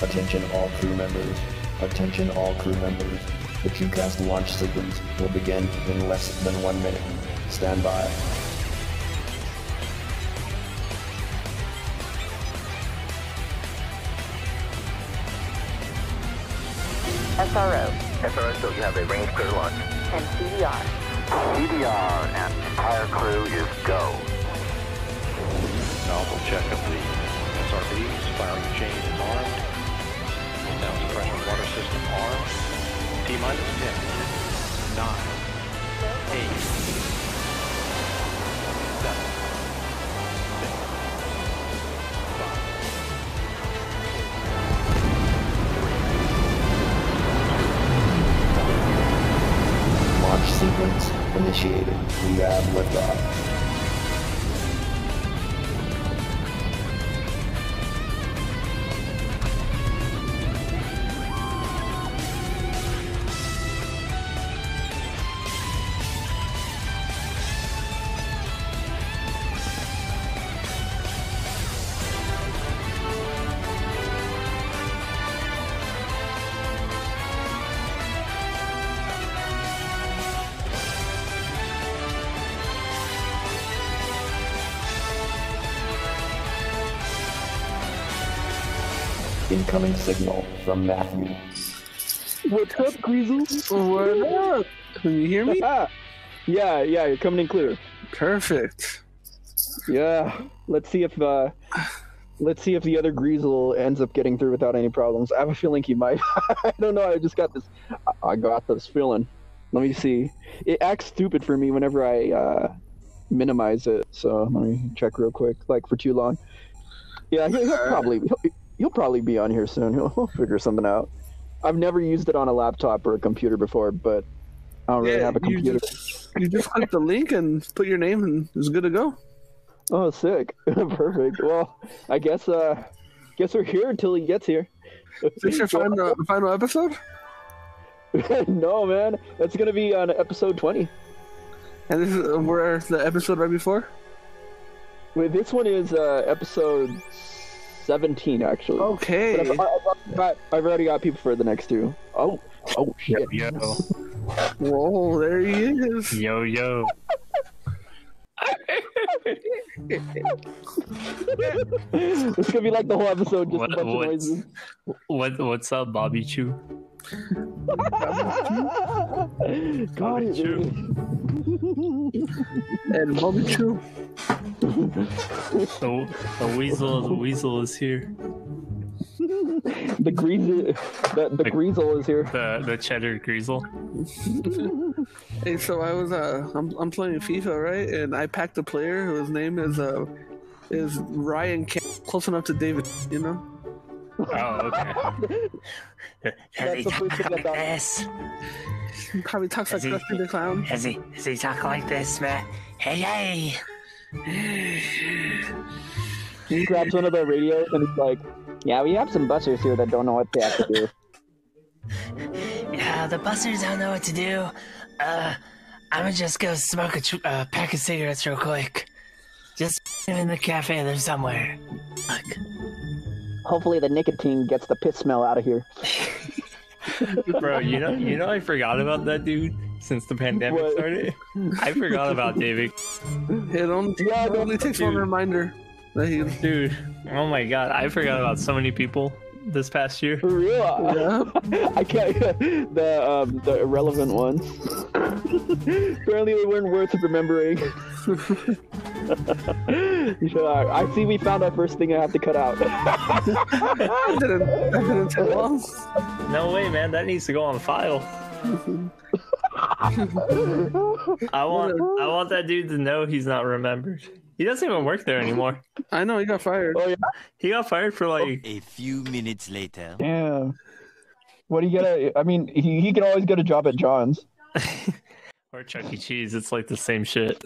Attention all crew members. Attention all crew members. The ChewCast launch sequence will begin in less than one minute. Stand by. SRO SRO, so you have a range clear launch. and CDR. CDR and entire crew is go. Nozzle check of the SRBs. Firing chain is armed. Sound suppression water system armed. T minus 10, 9, 8, 7, 6, 5, Launch sequence initiated. We have liftoff. Incoming signal from Matthew. What's up, Greasel? What up? Can you hear me? yeah, yeah, you're coming in clear. Perfect. Yeah, let's see if uh, let's see if the other Greasel ends up getting through without any problems. I have a feeling he might. I don't know. I just got this. I- got this feeling. Let me see. It acts stupid for me whenever I uh, minimize it. So let me check real quick. Like for too long. Yeah, he'll, he'll probably he'll, he'll probably be on here soon. He'll figure something out. I've never used it on a laptop or a computer before, but I don't really Yeah, have a you computer. just, you just click the link and put your name and it's good to go. Oh, sick. Perfect. Well, I guess uh guess we're here until he gets here. This your final, final episode? no, man. That's going to be on episode 20. And this is uh, where the episode right before? Wait, this one is uh episode 17 actually. But Okay. I've, I've, already got, I've already got people for the next two. Oh, oh shit. Yo, Whoa, there he is. yo, yo. It's gonna be like the whole episode, just What- a bunch what's- of noises. What what's up, Bobby Chew? God, it And Bobby Chew. The, the weasel, the weasel is here. the greasy, the, the The- greasel is here. The the cheddar greasel. Hey, so I was uh, I'm, I'm playing FIFA, right? And I packed a player whose name is uh, is Ryan Camp, close enough to David, you know. Oh, okay. Does he talk like I this? He probably talks like Is he- the Clown. Does he, does he talk like this, man? Hey, hey! He grabs one of the radios and he's like, "Yeah, we have some bussers here that don't know what they have to do." Yeah, the busters don't know what to do. Uh, I'm gonna just go smoke a tr- uh, pack of cigarettes real quick. Just in the cafe there somewhere. Look. Hopefully, the nicotine gets the piss smell out of here. Bro, you know you know I forgot about that dude since the pandemic What? started. I forgot about David. It only, Yeah, it only takes one dude. reminder that he. Dude, oh my god, I forgot about so many people this past year. For real? Yeah. I can't. The um, the irrelevant ones. Apparently, they weren't worth remembering. You should, uh, I see. We found our first thing I have to cut out. That didn't, that didn't take long. No way, man, that needs to go on file. I want I want that dude to know he's not remembered. He doesn't even work there anymore. I know he got fired. oh yeah. He got fired for like A few minutes later. Damn. What do you get? I mean, he, he can always get a job at John's. or Chuck E. Cheese. It's like the same shit.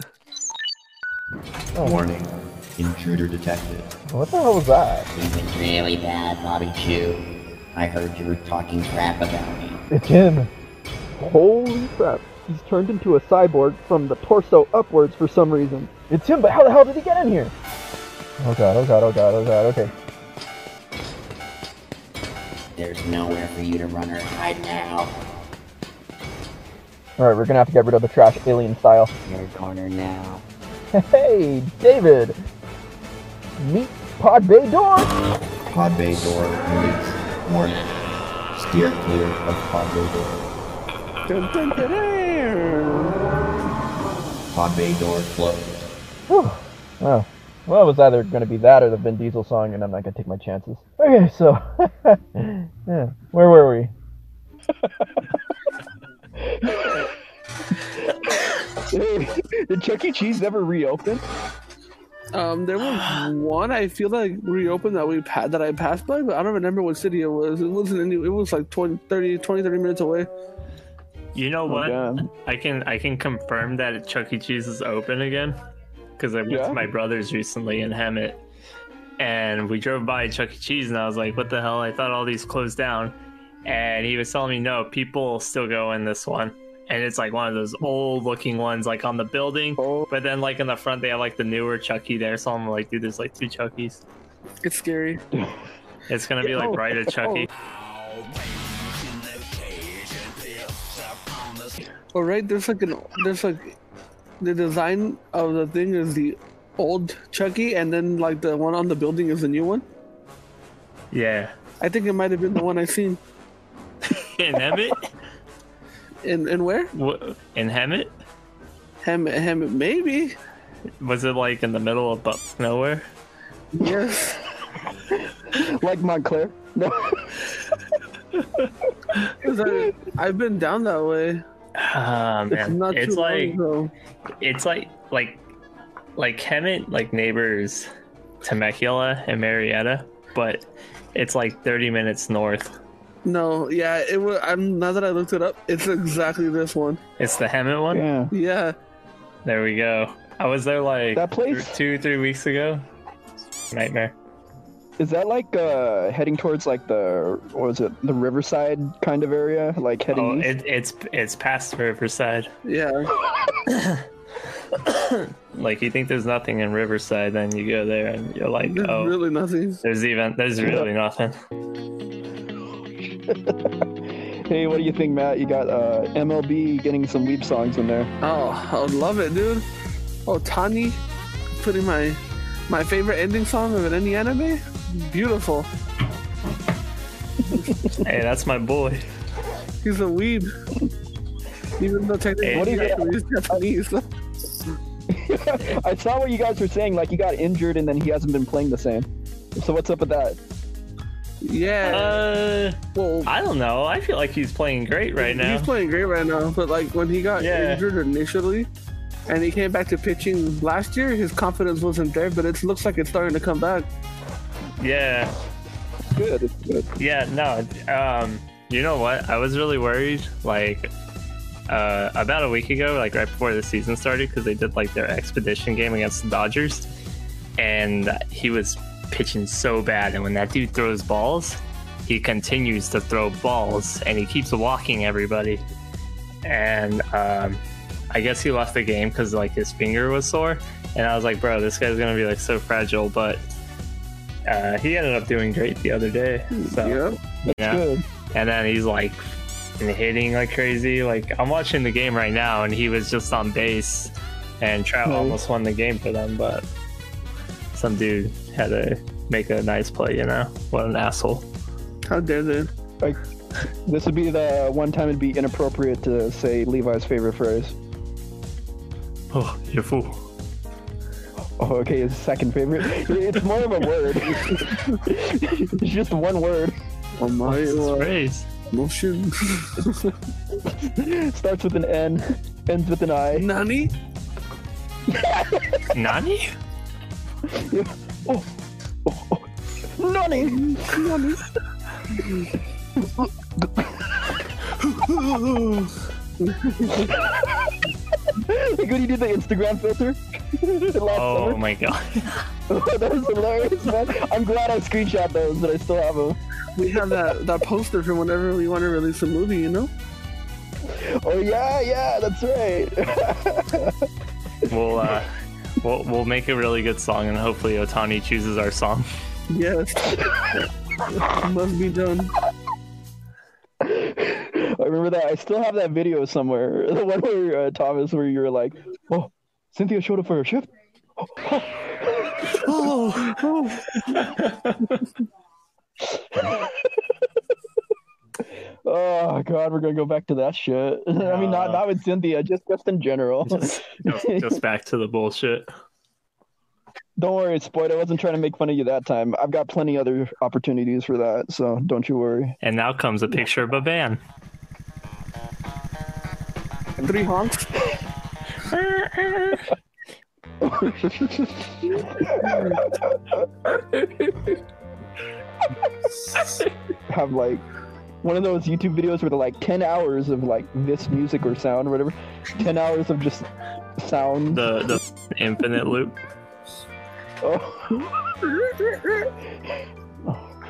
Oh. Warning. Intruder detected. What the hell was that? Something's really bad, Bobby Chew. I heard you were talking crap about me. It's him. Holy crap. He's turned into a cyborg from the torso upwards for some reason. It's him, but how the hell did he get in here? Oh god, oh god, oh god, oh god, okay. There's nowhere for you to run or hide now. All right, we're gonna have to get rid of the trash, alien style. Your corner now. Hey, David. Meet Pod Bay Door. Pod bay door release. Warning. Steer clear of pod bay door. Dun, dun, dun, dun. Pod bay door closed. Whew. Oh. Well, it was either going to be that or the Vin Diesel song, and I'm not going to take my chances. Okay, so. yeah. Where were we? Hey, Did Chuck E. Cheese never reopen? Um, there was one I feel like reopened that we had that I passed by, but I don't remember what city it was. It wasn't any. It was like 20, 30, 20, 30 minutes away. You know Oh, what? damn. I can I can confirm that Chuck E. Cheese is open again because I went Yeah? to my brother's recently in Hemet, and we drove by Chuck E. Cheese, and I was like, "What the hell? I thought all these closed down," and he was telling me, "No, people still go in this one." And it's like one of those old looking ones, like on the building. Oh. But then, like in the front, they have like the newer Chucky there. So I'm like, dude, there's like two Chuckies. It's scary. It's gonna be like Oh. right at Chucky. Oh right, there's like an there's like the design of the thing is the old Chucky, and then like the one on the building is the new one. Yeah. I think it might have been the one I seen. In Hemet? In in where? Wh- in Hemet? Hem hem maybe. Was it like in the middle of bu- nowhere? Yes. Like Montclair? No. 'Cause I, I've been down that way. Ah It's man, not it's too like long ago. it's like like like Hemet like neighbors Temecula and Murrieta, but it's like 30 minutes north. No, yeah, it was. I'm now that I looked it up, it's exactly this one. It's the Hemet one. Yeah. Yeah, There we go. I was there like That place? th- two three weeks ago. Nightmare. Is that like uh heading towards like the what was it the Riverside kind of area, like heading Oh, it, it's it's past Riverside. yeah. Like you think there's nothing in Riverside, then you go there and you're like, There's oh, really nothing. there's even there's really nothing. hey, what do you think, Matt? You got uh MLB getting some weeb songs in there. Oh, I would love it, dude. Oh, Tani, putting my my favorite ending song of any anime. Beautiful. hey, that's my boy. He's a weeb. Even though technically What do you get- he's Japanese. I saw what you guys were saying, like he got injured and then he hasn't been playing the same. So what's up with that? Yeah. Uh, well, I don't know. I feel like he's playing great right now. He's playing great right now, but like when he got Yeah. injured initially, and he came back to pitching last year, his confidence wasn't there. But it looks like it's starting to come back. Yeah, Good, good. yeah. No, um, you know what? I was really worried. Like, uh, about a week ago, like right before the season started, because they did like their expedition game against the Dodgers, and he was pitching so bad. And when that dude throws balls, he continues to throw balls, and he keeps walking everybody. And um, I guess he left the game because like his finger was sore. And I was like, bro, this guy's gonna be like so fragile, but uh, he ended up doing great the other day. So Yep. That's yeah. good. and then he's like hitting like crazy. Like I'm watching the game right now, and he was just on base, and Trout Nice. almost won the game for them, but some dude had to make a nice play. You know, what an asshole. How dare they? Like this would be the one time it'd be inappropriate to say Levi's favorite phrase. Oh, you fool. Oh, okay, his second favorite. It's more of a word. it's just one word. Oh my What's phrase? motion. Starts with an N, ends with an I. Nani? Nani? Oh, oh, oh. Nani? Nani? like when you did the Instagram filter last Oh summer. my god. that was hilarious, man. I'm glad I screenshot those, but I still have them. We have that that poster for whenever we want to release a movie. You know? Oh yeah, yeah, that's right. We'll uh, we'll we'll make a really good song, and hopefully Otani chooses our song. Yes. Must be done. I remember that. I still have that video somewhere. The one where uh, Thomas, where you're like, "Oh, Cynthia showed up for her shift." Oh, Oh Oh, God, we're gonna go back to that shit. I mean, not not with Cynthia, just just in general. just, just, just back to the bullshit. don't worry, Spoid. I wasn't trying to make fun of you that time. I've got plenty other opportunities for that, so don't you worry. And now comes a picture of a van. three honks. Have like one of those YouTube videos where they're like ten hours of like this music or sound or whatever. Ten hours of just sound. The the infinite loop. Oh.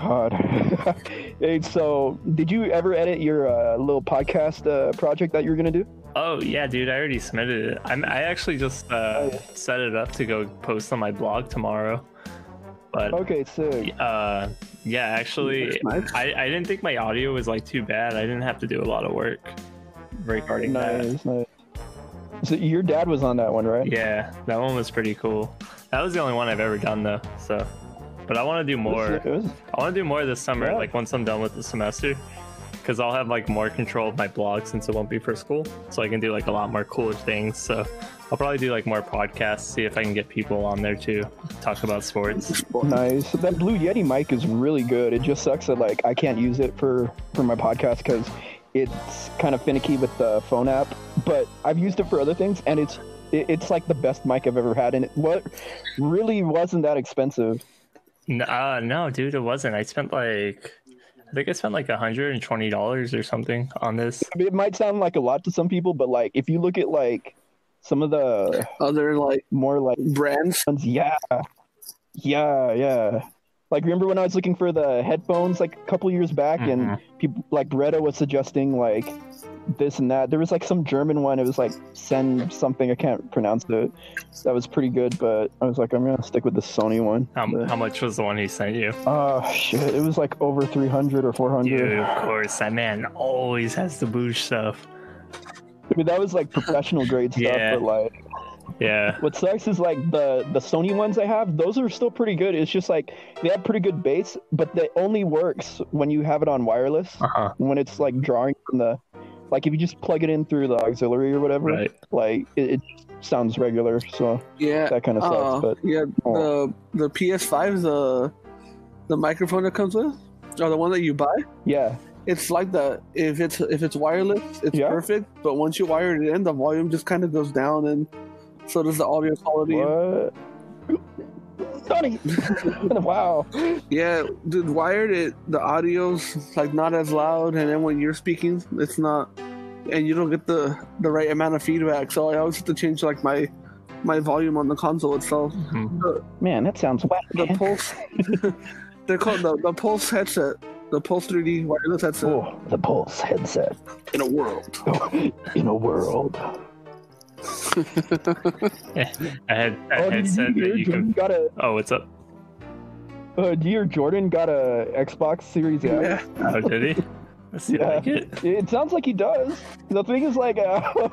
Oh, God. hey, so did you ever edit your uh, little podcast uh, project that you were gonna do? Oh yeah, dude, I already submitted it. I'm I actually just uh, set it up to go post on my blog tomorrow. But Okay, sick. uh, yeah, actually, nice. I, I didn't think my audio was like too bad. I didn't have to do a lot of work regarding that. Nice, nice. So your dad was on that one, right? Yeah, that one was pretty cool. That was the only one I've ever done though. So, but I want to do more. It was- I want to do more this summer, Yeah. like once I'm done with the semester, because I'll have like more control of my blog since it won't be for school, so I can do like a lot more cooler things. So I'll probably do like more podcasts, see if I can get people on there to talk about sports. Nice. That Blue Yeti mic is really good. It just sucks that like I can't use it for for my podcast because it's kind of finicky with the phone app. But I've used it for other things, and it's it's like the best mic I've ever had, and it what really wasn't that expensive. N- Uh, no, dude, it wasn't. I spent like, I think I spent like $120 or something on this. I mean, it might sound like a lot to some people, but like if you look at like some of the Other like more like brands. ones, yeah, yeah, yeah. Like remember when I was looking for the headphones like a couple years back, and Mhm. people like Retta was suggesting like this and that. There was like some German one. It was like send something. I can't pronounce it. That was pretty good, but I was like, I'm gonna stick with the Sony one. How, But- how much was the one he sent you? Oh shit! It was like over 300 or 400. Dude, of course, that man always has the boosh stuff. I mean, that was like professional grade stuff, Yeah. but like. Yeah. What sucks is like the the Sony ones I have; those are still pretty good. It's just like they have pretty good bass, but they only works when you have it on wireless. Uh huh. When it's like drawing from the, like if you just plug it in through the auxiliary or whatever, Right. like it, it sounds regular. So Yeah. that kind of sucks. Uh, but yeah, Oh. the the PS5, the the microphone that comes with, or the one that you buy, yeah, it's like that. If it's if it's wireless, it's Yeah. perfect. But once you wire it in, the volume just kind of goes down, and so does the audio quality. what? Sony. wow. Yeah, dude, wired it. The audio's like not as loud, and then when you're speaking, it's not, and you don't get the the right amount of feedback. So I always have to change like my my volume on the console itself. Mhm. Man, that sounds whack. The Pulse, they're called the the Pulse headset, the Pulse 3D wireless headset. Oh, the Pulse headset In a world. in a world. I had Oh, a did headset you hear that you Jordan can. got a? Oh, what's up? Uh, dear Jordan got a Xbox Series X. Yeah. Oh, did he? Let's see Yeah. like it. It sounds like he does. The thing is, like, uh,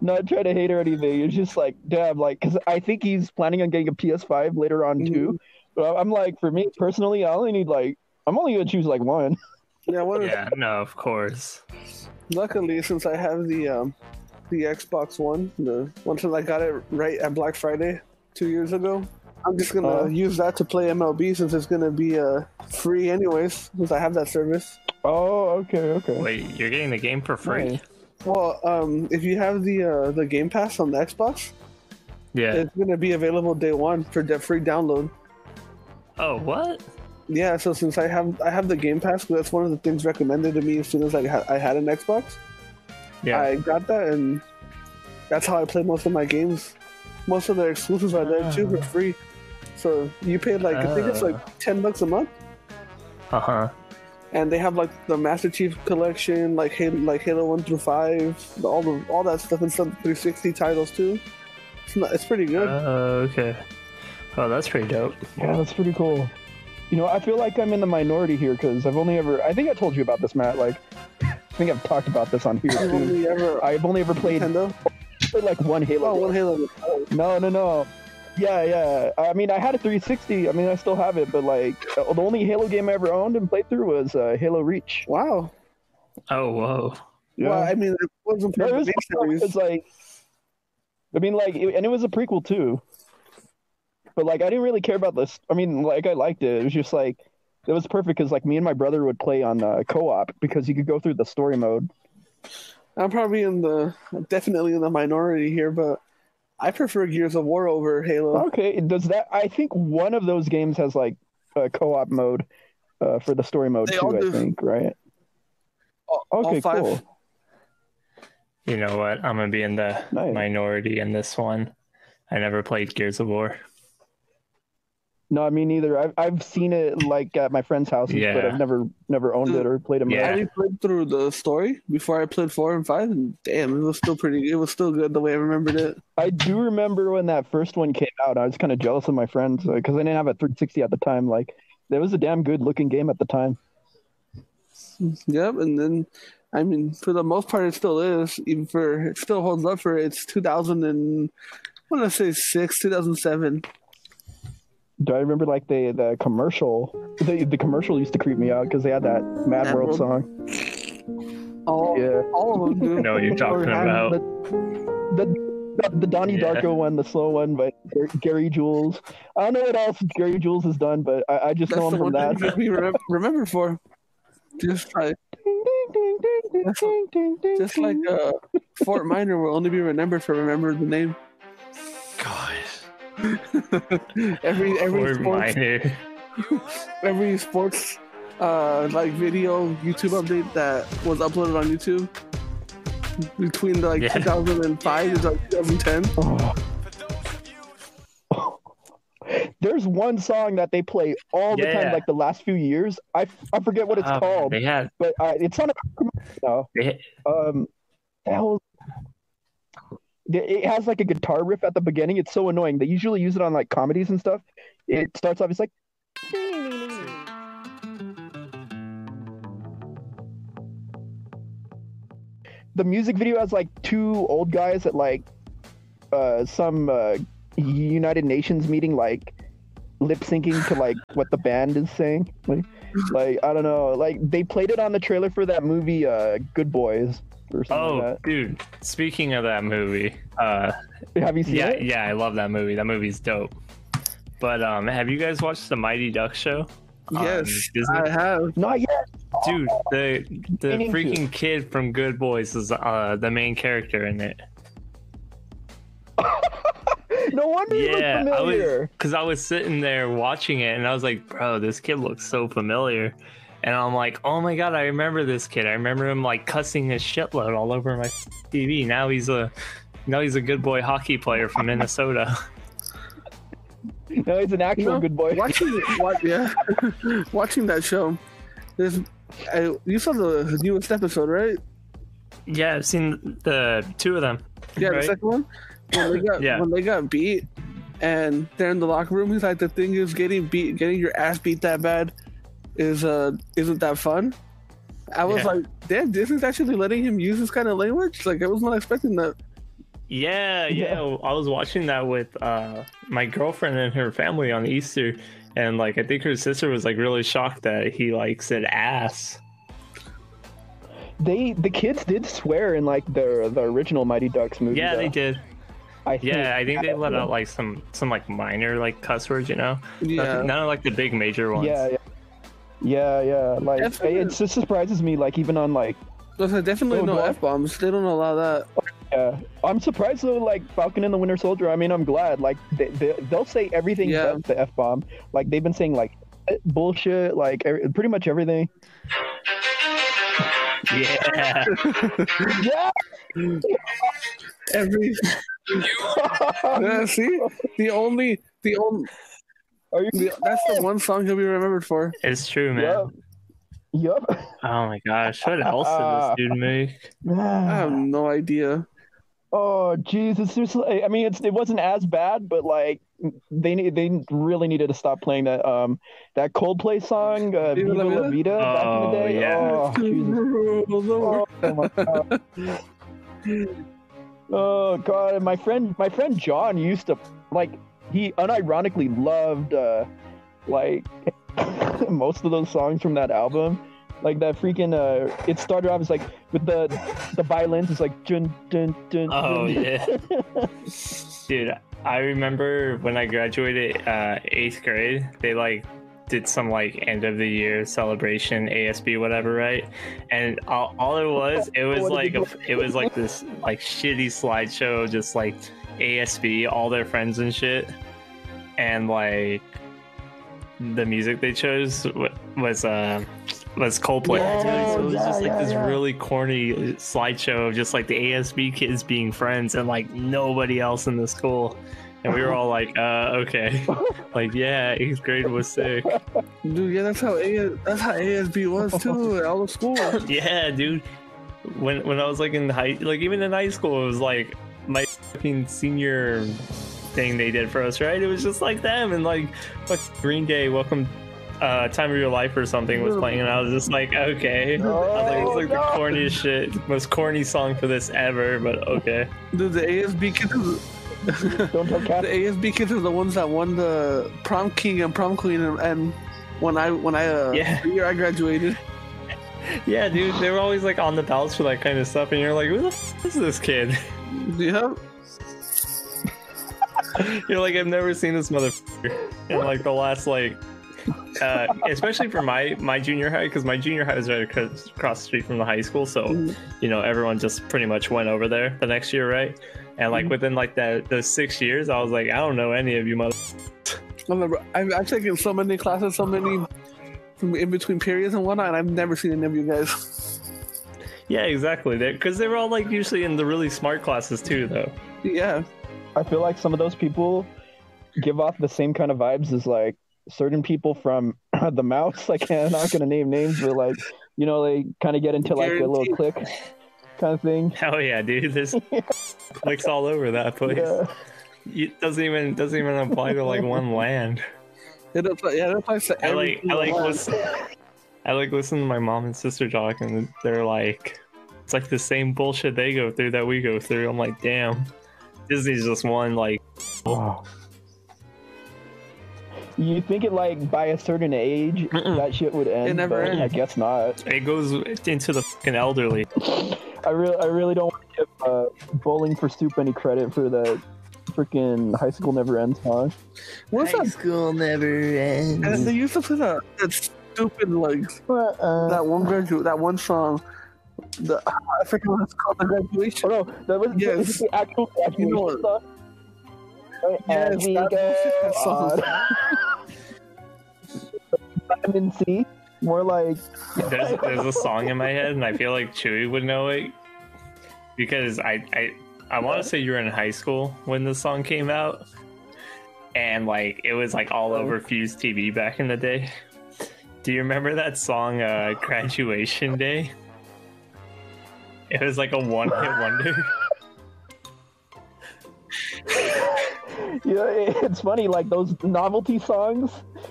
not trying to hate or anything. It's just like, damn, like, because I think he's planning on getting a PS5 later on too. But I'm like, for me personally, I only need like, I'm only gonna choose like one. Yeah, what is- Yeah, no, of course. luckily since I have the um the Xbox One, the one since I got it right at Black Friday two years ago. I'm just gonna Uh. use that to play MLB since it's gonna be uh free anyways, since I have that service. Oh, okay, okay. Wait, you're getting the game for free? Nice. Well, um, if you have the uh, the Game Pass on the Xbox, Yeah. it's gonna be available day one for the free download. Oh, what? Yeah, so since I have I have the Game Pass, that's one of the things recommended to me as soon as I ha- I had an Xbox. Yeah. I got that, and that's how I play most of my games. Most of their exclusives are there too for ah. free. So you pay like I think it's like ah. ten bucks a month, Uh huh. and they have like the Master Chief Collection, like Halo, like Halo One through Five, all the all that stuff and some 360 titles too. It's, not, it's pretty good. Oh, okay. Oh, that's pretty dope. Yeah, that's pretty cool. You know, I feel like I'm in the minority here because I've only ever, I think I told you about this, Matt. Like, think I've talked about this on here You've too. only ever I've only ever played, Nintendo. played like one Halo. Oh, one Halo. No, no, no. Yeah, yeah. I mean, I had a 360. I mean, I still have it, but like uh, the only Halo game I ever owned and played through was uh, Halo Reach. Wow. Oh whoa. Well, I mean, it wasn't No, part it of was, the big series. it's like, I mean, like, it- and it was a prequel too. But like, I didn't really care about this. I mean, like, I liked it. It was just like, it was perfect because like me and my brother would play on uh, co-op because you could go through the story mode. I'm probably in the definitely in the minority here, but I prefer Gears of War over Halo. Okay, does that? I think one of those games has like a co-op mode uh, for the story mode They too. I think, right? All- all Okay, five. cool. You know what? I'm gonna be in the Nice. minority in this one. I never played Gears of War. No, me neither. I've I've seen it like at my friends' houses, but I've never never owned it or played it. Yeah. I only played through the story before I played four and five, and damn, it was still pretty. It was still good the way I remembered it. I do remember when that first one came out. I was kind of jealous of my friends uh, because I didn't have a 360 at the time. Like, that was a damn good looking game at the time. Yep, and then I mean, for the most part, it still is. Even for it still holds up for its 2000 and I want to say six, 2007. Do I remember like the the commercial? The the commercial used to creep me out because they had that Mad, Mad World, World? song. All, Yeah. all of them do. I know what you're talking about. The the, the Donnie Yeah. Darko one, the slow one, but Gary Jules. I don't know what else Gary Jules has done, but I, I just That's know the him from one that. thing we remember, remember for. Just like, just like uh, Fort Minor will only be remembered for remember the name. God. Every every Or sports minor. every sports uh like video YouTube update that was uploaded on YouTube between the, like Yeah. 2005 and like 2010. Oh. There's one song that they play all the Yeah. time, like the last few years. I, I forget what it's Um, called, They had but uh, it's on a no. they, Um, the hell- it has like a guitar riff at the beginning. It's so annoying. They usually use it on like comedies and stuff. It starts off. It's like. The music video has like two old guys at like uh, some uh, United Nations meeting, like lip syncing to like what the band is saying. Like, like I don't know. Like they played it on the trailer for that movie, uh, Good Boys, or something Oh, like dude. Speaking of that movie, uh. Have you seen yeah, it? yeah, I love that movie. That movie's dope. But um, have you guys watched the Mighty Duck show? Yes, Disney? I have. Not yet. Dude, the the Meaning to. freaking kid from Good Boys is uh the main character in it. No wonder you look familiar. was because I was sitting there watching it, and I was like, "Bro, this kid looks so familiar." And I'm like, "Oh my god, I remember this kid. I remember him like cussing his shitload all over my TV. Now he's a now he's a good boy hockey player from Minnesota." No, he's an actual You know, good boy. Watching, what, yeah, watching that show. There's, I, you saw the newest episode, right? yeah, I've seen the two of them. Yeah, right? the second one. When they got Yeah. when they got beat, and they're in the locker room. He's like, the thing is, getting beat, getting your ass beat that bad, is uh, isn't that fun? I was Yeah. like, damn, Disney's actually letting him use this kind of language. Like, I was not expecting that. Yeah, yeah. I was watching that with uh, my girlfriend and her family on Easter, and like I think her sister was like really shocked that he like said ass. They the kids did swear in like the the original Mighty Ducks movie. Yeah, they did. I think. Yeah, I think they let out like some some like minor like cuss words, you know. Yeah, Nothing- none of like the big major ones. Yeah, yeah, yeah, yeah. Like That's it, it just surprises me. Like even on like There's definitely Oh, no f bombs. They don't allow that. yeah, I'm surprised though. Like Falcon and the Winter Soldier. I mean, I'm glad. Like they, they they'll say everything Yeah. but the f bomb. Like they've been saying like bullshit. Like every, pretty much everything. Yeah. Yeah. Every yeah, see the only the only Are you? that's the one song he'll be remembered for. it's true, man. Yup. Yup. Oh my gosh, what else did this dude make? I have no idea. Oh Jesus! There's, I mean, it's it wasn't as bad, but like they need they really needed to stop playing that um that Coldplay song uh, Viva Viva la La Vida? Vida back in Oh, the day. yeah. Oh, Jesus. Oh, my God. Oh god, my friend my friend John used to like he unironically loved uh like most of those songs from that album. Like that freaking uh it started off as like with the the violins it's like dun dun dun Oh, dun. yeah. Dude, I remember when I graduated uh, eighth grade, they like did some like end of the year celebration, ASB, whatever, right? And all, all it was, it was like a, it was like this like shitty slideshow, just like ASB, all their friends and shit, and like the music they chose was uh was Coldplay. Yeah, so it was just yeah, like this yeah, yeah. really corny slideshow of just like the ASB kids being friends and like nobody else in the school. And we were all like, uh, okay. like, yeah, eighth grade was sick. Dude, yeah, that's how A- that's how ASB was too at all the schools. yeah, dude. When when I was like in high like even in high school, it was like my fucking senior thing they did for us, right? It was just like them and like like Green Day, welcome uh time of your life or something was playing and I was just like, okay. I was like, it's like the Oh, corniest shit, most corny song for this ever, but okay. Dude, the ASB kids, Don't tell the ASB kids are the ones that won the prom king and prom queen, and, and when I when I uh, Yeah. the year I graduated, Yeah, dude, they were always like on the ballots for that kind of stuff, and you're like, who the f- is this kid? yeah, You're like, I've never seen this motherfucker in like the last like, uh, especially for my my junior high, because my junior high was right across, across the street from the high school, so you know everyone just pretty much went over there the next year, right? And like within like that those six years, I was like, I don't know any of you mother. I remember I've, I've taken so many classes, so many in between periods and whatnot, and I've never seen any of you guys. Yeah, exactly. Because they were all like usually in the really smart classes too, though. Yeah, I feel like some of those people give off the same kind of vibes as like certain people from the mouse. Like I'm not gonna name names, but like you know they kind of get into like a little Guaranteed. clique kind of thing. Hell oh, yeah, dude! There's clicks all over that place. Yeah. It doesn't even doesn't even apply to like one land. it applies, yeah, it applies to I every like I like one. Listen I like listen to my mom and sister talk and they're like it's like the same bullshit they go through that we go through. I'm like, damn. Disney's just one like You think it like by a certain age Mm-mm. that shit would end? It never but I guess not. it goes into the fucking elderly. I really, I really don't want to give uh, Bowling for Soup any credit for the freaking High School Never Ends song. What's that? school never ends. And they used to play that, that stupid like Uh, that one gradu- that one song. The I forget what it's called. The graduation. oh no, that was Yes. is the actual graduation You know song. Right, Yes, we that- go that song. on. Vitamin C, more like There's there's a song in my head and I feel like Chewy would know it because I I I want to say you were in high school when the song came out and like it was like all over Fuse TV back in the day. Do you remember that song uh Graduation Day? It was like a one hit wonder. yeah, it- it's funny. Like those novelty songs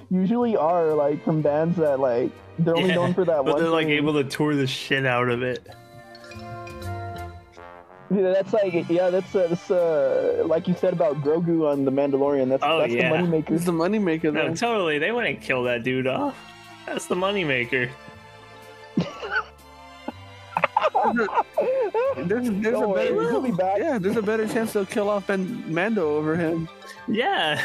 usually are like from bands that like they're only Yeah, known for that but one. they're like thing. able to tour the shit out of it. Yeah, that's like yeah, that's uh, that's uh, like you said about Grogu on the Mandalorian. That's Oh, that's yeah. the moneymaker. It's the moneymaker No, totally. They wouldn't kill that dude off. That's the moneymaker. There's, there's a Don't better, he'll be back. yeah, there's a better chance they'll kill off ben, Mando over him. Yeah.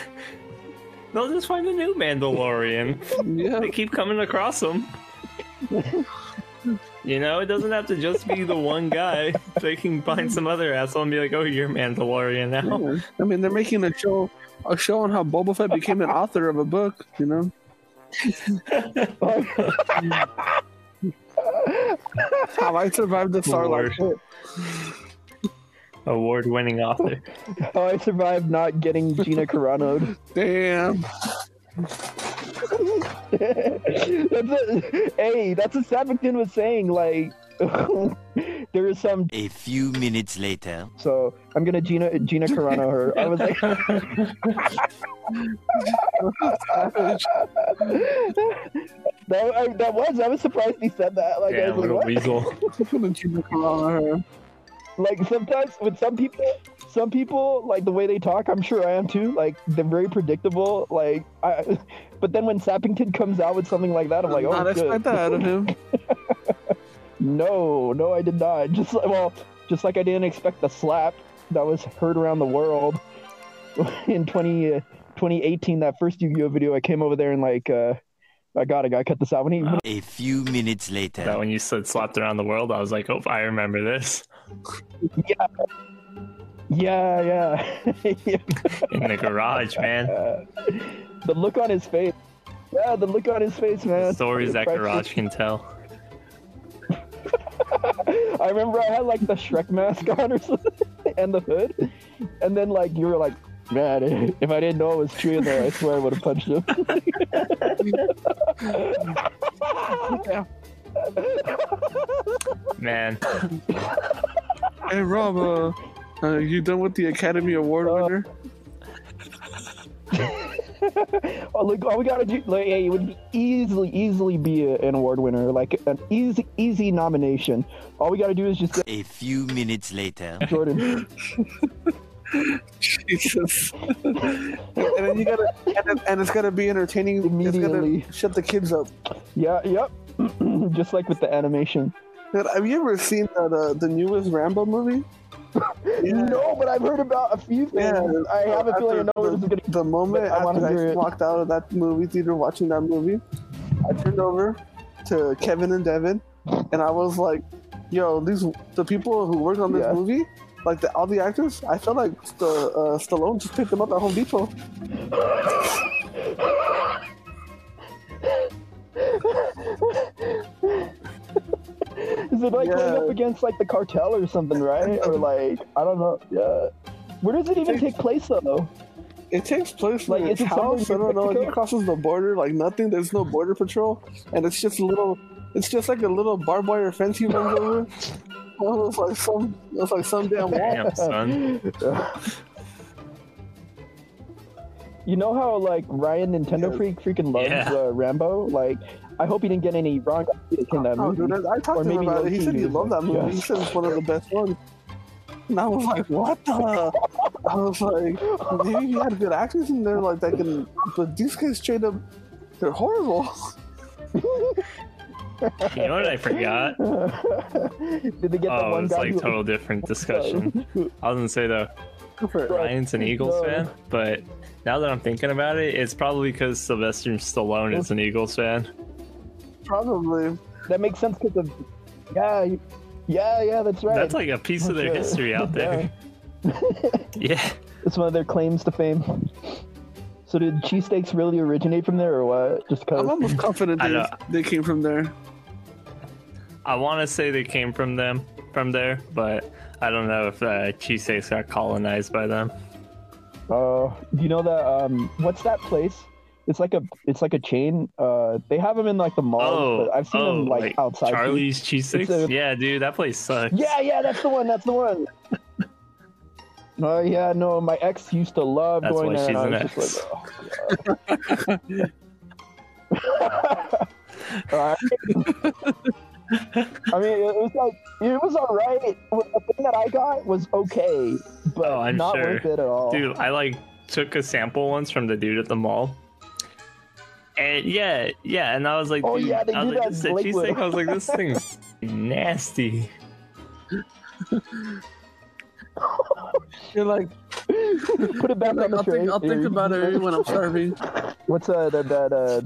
They'll just find a new Mandalorian. Yeah, they keep coming across them. You know, it doesn't have to just be the one guy. They can find some other asshole and be like, "Oh, you're Mandalorian now." Yeah. I mean, they're making a show, a show on how Boba Fett became an author of a book. You know, how I survived the Sarlacc pit. Award-winning author. How I survived not getting Gina Caranoed. Damn. that's a, hey, that's what Sappington was saying. Like there is some. A few minutes later. So I'm gonna Gina Gina Carano her. I was like, that, I, that was. I was surprised he said that. Like, I Yeah, was like, little what? weasel. like sometimes with some people some people like the way they talk i'm sure i am too like they're very predictable like i but then when sappington comes out with something like that i'm like oh Not shit. expect that out of him. No no i did not just like well just like i didn't expect the slap that was heard around the world in 20 uh, 2018 that first yu-gi-oh video i came over there and like uh i got it gotta cut this out when he when A few minutes later. That when you said slapped around the world, I was like, oh, I remember this. yeah yeah yeah In the garage, man. the look on his face. Yeah, the look on his face, man. Stories that Priceless. garage can tell. I remember I had like the Shrek mask on or something, and the hood, and then like you were like, man, if I didn't know it was true in there, I swear I would have punched him. Man, Hey Rob, uh, uh, you done with the Academy Award winner? oh, look, all we gotta do, like, hey, it would be easily, easily be a, an award winner, like an easy, easy nomination. All we gotta do is just get A few minutes later. Jordan. Jesus. and then you gotta, and, then- and it's gotta be entertaining. It's Immediately. gotta shut the kids up. Yeah, yep. just like with the animation. Have you ever seen that, uh, the newest Rambo movie? No, but I've heard about a few things. Yeah, I have a feeling I know the, this is gonna. the moment I after I walked out of that movie theater watching that movie, I turned over to Kevin and Devin, and I was like, "Yo, these the people who worked on this Yeah. movie, like the, all the actors, I felt like the uh, Stallone just picked them up at Home Depot." Is it like going up against like the cartel or something, right? or like I don't know. Yeah. Where does it even take place though? It takes place Like, like is his it house. I don't know. He crosses the border like nothing. There's no border patrol, and it's just a little. It's just like a little barbed wire fence he runs over. Well, it's like some. It's like some damn wall. damn, son. You know how like Ryan Nintendo Yeah. Freak freaking loves Yeah. uh, Rambo? Like, I hope he didn't get any wrong ideas in that Oh, movie. dude, I I Or to him maybe about it. He said he he loved that like, movie. He said it's one of the best ones. And I was like, what the? I was like, maybe he had good actors in there like that can, but these guys straight up, they're horrible. You know what I forgot? Did they get the Oh, one it's guy like who- total different discussion. I was gonna say though, Ryan's an Eagles No. fan, but now that I'm thinking about it, it's probably because Sylvester Stallone is an Eagles fan. Probably. That makes sense because of yeah, yeah, yeah. That's right. That's like a piece of their Okay. history out there. Yeah. It's one of their claims to fame. So did cheesesteaks really originate from there, or what? Just cause? I'm almost confident they, they came from there. I want to say they came from them, from there, but I don't know if uh, cheesesteaks got colonized by them. Uh, do you know that? Um, what's that place? It's like a, it's like a chain. Uh, they have them in like the mall, Oh, but I've seen oh, them like, outside. Charley's a- yeah, dude, that place sucks. Yeah, yeah, that's the one. That's the one. Oh yeah, no, my ex used to love That's going there, and I she's was an just like, oh. Uh, I mean, it was like it was alright. The thing that I got was okay, but Oh, I'm not sure. worth it at all. Dude, I like took a sample once from the dude at the mall. And yeah, yeah, and I was like, Oh, dude, yeah, they I was do like, that this is a in Lakewood. cheesesteak. I was like, this thing's nasty. You're like, Put it back like on the I'll, tray. think, I'll think about it when I'm starving. What's uh that that uh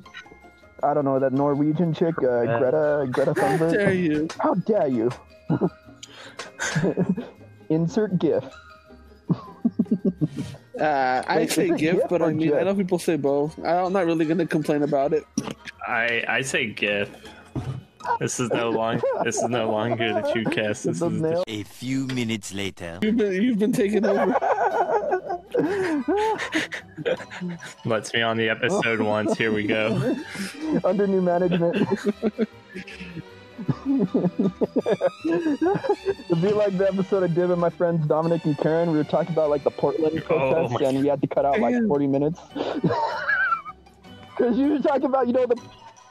I don't know that Norwegian chick uh, Yeah. Greta Greta How Thunberg. dare you? How dare you? Insert GIF. Uh, I say gift, GIF but I or mean, I GIF? know people say both. I'm not really gonna complain about it. I I say GIF. This is no long. This is no longer the ChewCast. This The is the, A few minutes later. You've been you've been taken over. lets me on the episode once. Here we go. Under new management. It'd be like the episode I did with my friends Dominic and Karen. We were talking about like the Portland protests, my and we had to cut out like 40 minutes. Because you were talking about, you know, the,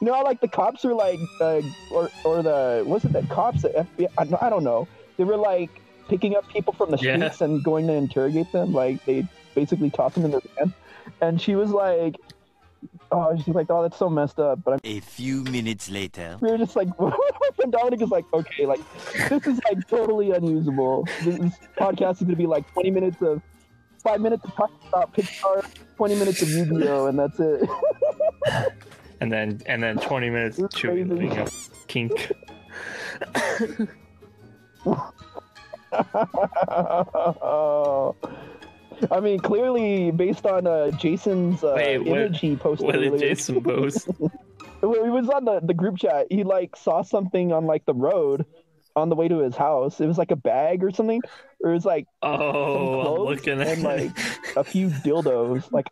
you know how like the cops are like, uh, or or the was it the cops, the FBI? I, don't- I don't know. They were like picking up people from the Yeah. streets and going to interrogate them. Like they basically toss them in their van, and she was like. Oh, she's like, oh, that's so messed up. But I'm A few minutes later. we were just like, and Dominic is like, okay, like this is like totally unusable. This, this podcast is gonna be like 20 minutes of, five minutes of talking about Pixar, 20 minutes of Yu-Gi-Oh, and that's it. And then and then 20 minutes It's Chewie crazy. living a kink. I mean, clearly based on uh, Jason's uh, Wait, what- image he posted What did. Jason post? Well, he was on the, the group chat. He like saw something on like the road on the way to his house. It was like a bag or something, or it was like Oh, I'm looking at and, like, a few dildos. Like,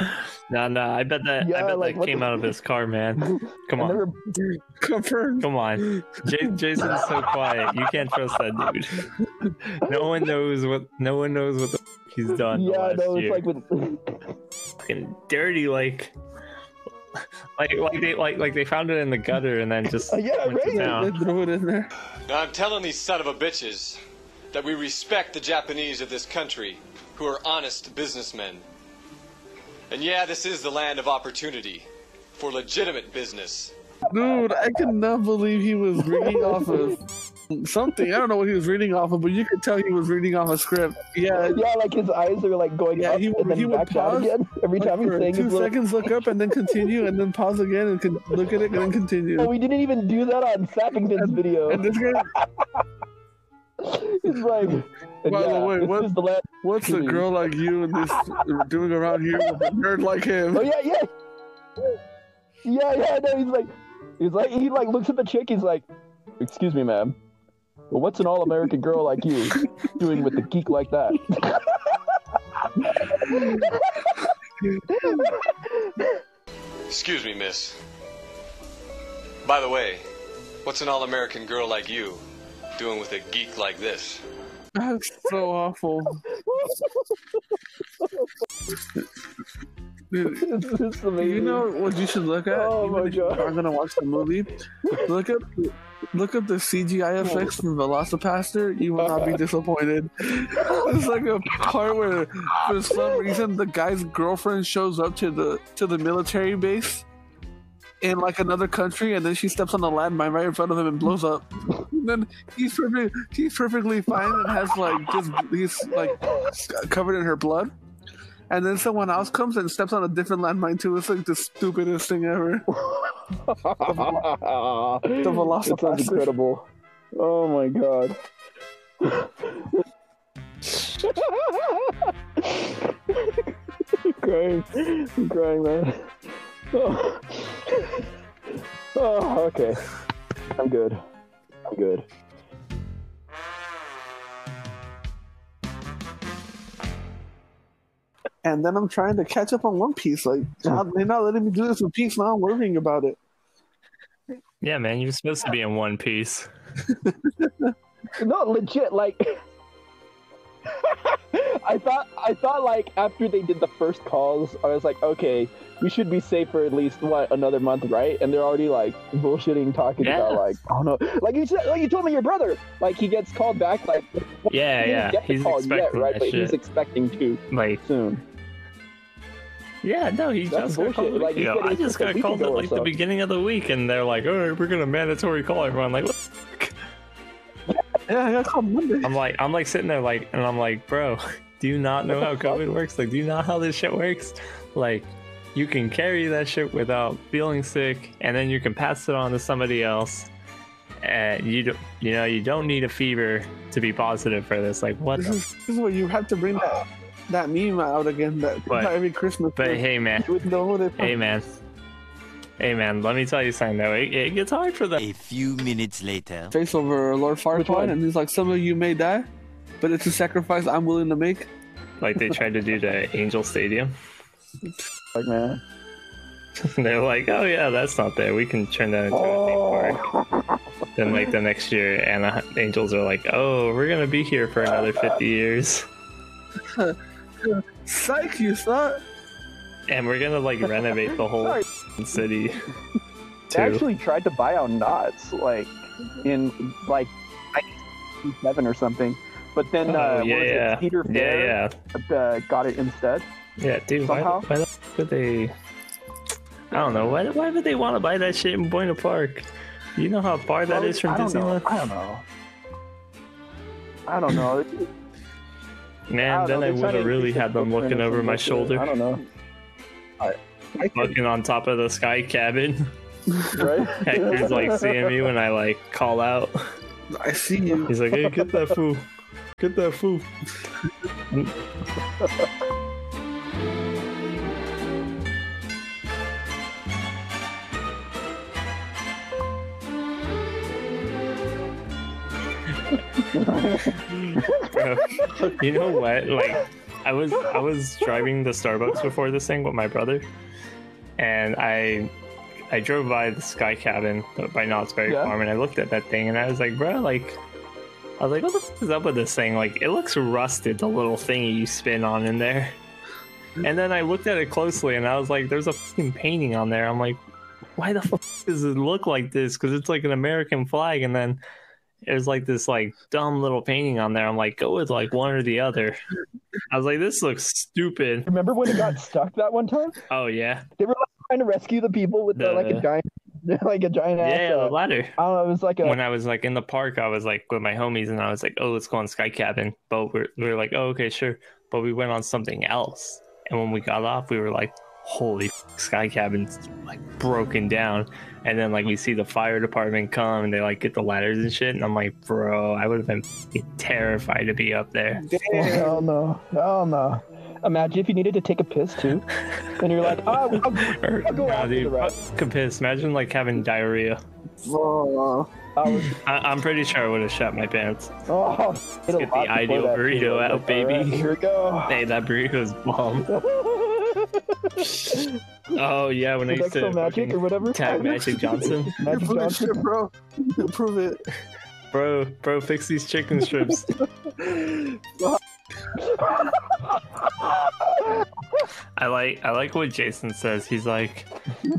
No, no, I bet that I bet like, that came the- out of his car, man. Come and they on, were Confirmed. come on. J- Jason's so quiet. You can't trust that dude. No one knows what. No one knows what the f- he's done. the yeah, last no, it's year. like with fucking dirty, like, like, like they like like they found it in the gutter and then just Uh, yeah, went right. town. They threw it in there. Now I'm telling these son of a bitches that we respect the Japanese of this country who are honest businessmen. And yeah, this is the land of opportunity for legitimate business. Dude, I cannot believe he was reading off of something. I don't know what he was reading off of, but you could tell he was reading off a script. Yeah, yeah, like his eyes are like going Yeah, up he would- and then he would back down again every time he's for saying two his little. seconds, look up, and then continue, and then pause again, and con- look at it, and then continue. Oh, we didn't even do that on Sappington's video. And this guy, He's like, and By the way, this what- is the last. what's a girl like you and this doing around here with a nerd like him? Oh yeah, yeah, yeah, yeah. No, he's like, he's like, he like looks at the chick. He's like, "Excuse me, ma'am. Well, what's an all-American girl like you doing with a geek like that?" Excuse me, miss. By the way, what's an all American girl like you doing with a geek like this? That's so awful. Dude, it's, it's amazing. you know what you should look at? Oh even my if you God. aren't gonna watch the movie. Look up, look up the CGI effects from Velocipastor. You will not be disappointed. It's like a part where, for some reason, the guy's girlfriend shows up to the to the military base in like another country, and then she steps on a landmine right in front of him and blows up. And then he's perfect. He's perfectly fine and has like just he's like covered in her blood. And then someone else comes and steps on a different landmine too. It's like the stupidest thing ever. the It sounds incredible. Oh my god. I'm crying. I'm crying, man. Oh. oh, okay. I'm good. I'm good. And then I'm trying to catch up on One Piece. Like God, they're not letting me do this with Piece. Now I'm worrying about it. Yeah, man, you're supposed to be in one piece. No, legit. Like, I thought, I thought, like after they did the first calls, I was like, okay, we should be safe for at least what another month, right? And they're already like bullshitting, talking Yeah. about like, oh no, like you said, like you told me your brother, like he gets called back, like Yeah, he didn't yeah, get he's call yet, expecting right? that But he's expecting to Like, soon. yeah, no, he That's just got called. Like, week he ago. said I just got called at or like the beginning of the week, and they're like, "Oh, we're gonna mandatory call everyone." Like, what? Yeah, I got called Monday. I'm like, I'm like sitting there, like, and I'm like, bro, do you not know how COVID works? Like, do you know how this shit works? Like, you can carry that shit without feeling sick, and then you can pass it on to somebody else. And you don't, you know, you don't need a fever to be positive for this. Like, what? This The? is this is where you have to bring that that meme out again. That But- every Christmas. But hey, man, with no hey, man, hey, man. Let me tell you something though. It, it gets hard for them. A few minutes later. face over Lord? Farquaad, and he's like, "Some of you may die, but it's a sacrifice I'm willing to make." Like they tried to do to Angel Stadium. Like man, They're like, oh yeah, that's not there. We can turn that into a theme park. oh, then like the next year, and the Angels are like, "Oh, we're gonna be here for another 50 years, Psych, you thought? and we're gonna like renovate the whole city." They actually tried to buy out Knott's, like in like seven or something. But then uh, Oh, what yeah, was it. Cedar Yeah, Fair yeah. Uh, got it instead. Yeah, dude, Somehow? why the f- would they? I don't know. Why, why would they want to buy that shit in Buena Park? You know how far that is from I don't know. Disneyland? I don't know. I don't know. Man, I then don't know, I would have really had them looking over my shoulder, I don't know. I, I could, looking on top of the sky cabin. right? Hector's like seeing me when I like call out. I see you. He's like, "Hey, get that fool, get that fool." Bro, you know what? Like, I was I was driving the Starbucks before this thing with my brother, and I I drove by the Sky Cabin by Knott's Berry Yeah. Farm, and I looked at that thing, and I was like, bro, like, I was like, what the fuck is up with this thing? Like, it looks rusted, the little thingy you spin on in there. And then I looked at it closely, and I was like, there's a fucking painting on there. I'm like, why the fuck does it look like this? Because it's like an American flag, and then there's like this like dumb little painting on there. I'm like, go with like one or the other. I was like, this looks stupid. Remember when it got stuck that one time? Oh yeah, They were like trying to rescue the people with the, like a The- giant, like a giant yeah, the ladder. I don't know. It was like a. when I was like in the park, I was like with my homies, and I was like, "Oh, let's go on Sky Cabin." But we're we were like, "Oh, okay, sure." But we went on something else, and when we got off, we were like, "Holy f- Sky Cabin's like broken down." And then like we see the fire department come, and they like get the ladders and shit, and I'm like, "Bro, I would have been terrified to be up there." Oh, hell no. Hell no. Imagine if you needed to take a piss too, and you're like, oh, I'll, Or, I'll go nah, after dude, the rest. fucking piss. Imagine like having diarrhea. Oh, I was, I- I'm pretty sure I would have shot my pants. oh, Let's get the ideal burrito out, baby. here we go. Hey, that burrito's bomb. Oh yeah, when I Was used to so magic or whatever? tag Magic Johnson, Magic prove it, shit, Johnson. bro. Prove it. bro, bro, fix these chicken strips. I like, I like what Jason says. He's like,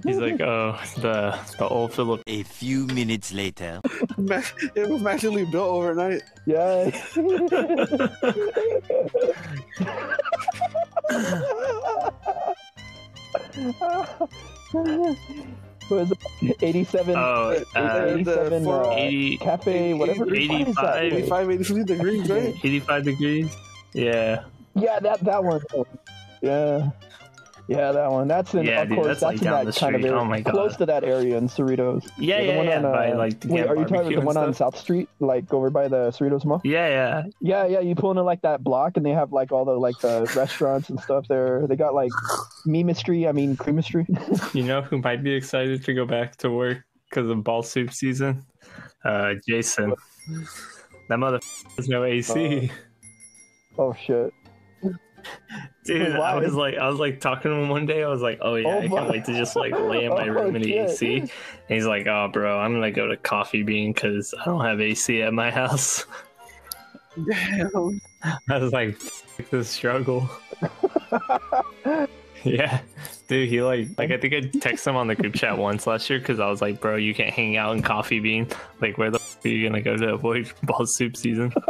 he's like, oh, the the old Philip. A few minutes later. It was magically built overnight. Yeah. what is it? 87. Oh, uh, 87 the- uh, 80, cafe, whatever. What is that 85. place? 85, degrees, right? 85 degrees. Yeah, Yeah, that that one. Yeah. Yeah, that one. That's in, Yeah, of dude, course, that's, that's, like, in that the kind of area. Oh my God. Close to that area in Cerritos. yeah, the yeah, one yeah. on, uh, by like Wait, are you talking about the and one on. South Street, like over by the Cerritos Mall? Yeah, yeah. Yeah, yeah. You pull into like that block, and they have like all the like the restaurants and stuff there. They got like memistry, I mean creamistry. You know who might be excited to go back to work because of ball soup season? Uh, Jason. That mother has no AC. Oh shit. Dude, I was like, I was like talking to him one day. I was like, oh yeah, Oh, I can't wait to just like lay in my Oh, room in the shit. AC. And he's like, oh bro, I'm gonna go to Coffee Bean because I don't have AC at my house. Damn. I was like, "This struggle. yeah, dude, he like, like I think I texted him on the group chat once last year because I was like, bro, you can't hang out in Coffee Bean. Like, where the f- are you gonna go to avoid ball soup season?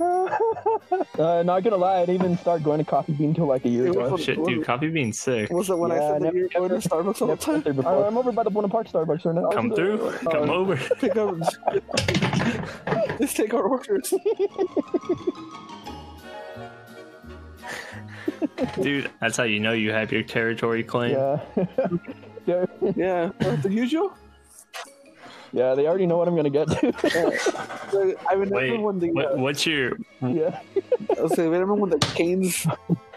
uh, not gonna lie, I didn't even start going to Coffee Bean until like a year ago. was- Shit, dude, Coffee Bean's sick. Was it when I Yeah, said that you're going to Starbucks all the Never time? went there before. I'm over by the Bonaparte Starbucks right now. Come through, come over. Pick up. Let's take our orders. Dude, that's how you know you have your territory claim. Yeah. yeah. Yeah, the usual. Yeah, they already know what I'm gonna get to. I remember Wait, when the what, uh, what's your yeah. I was saying, remember when the Canes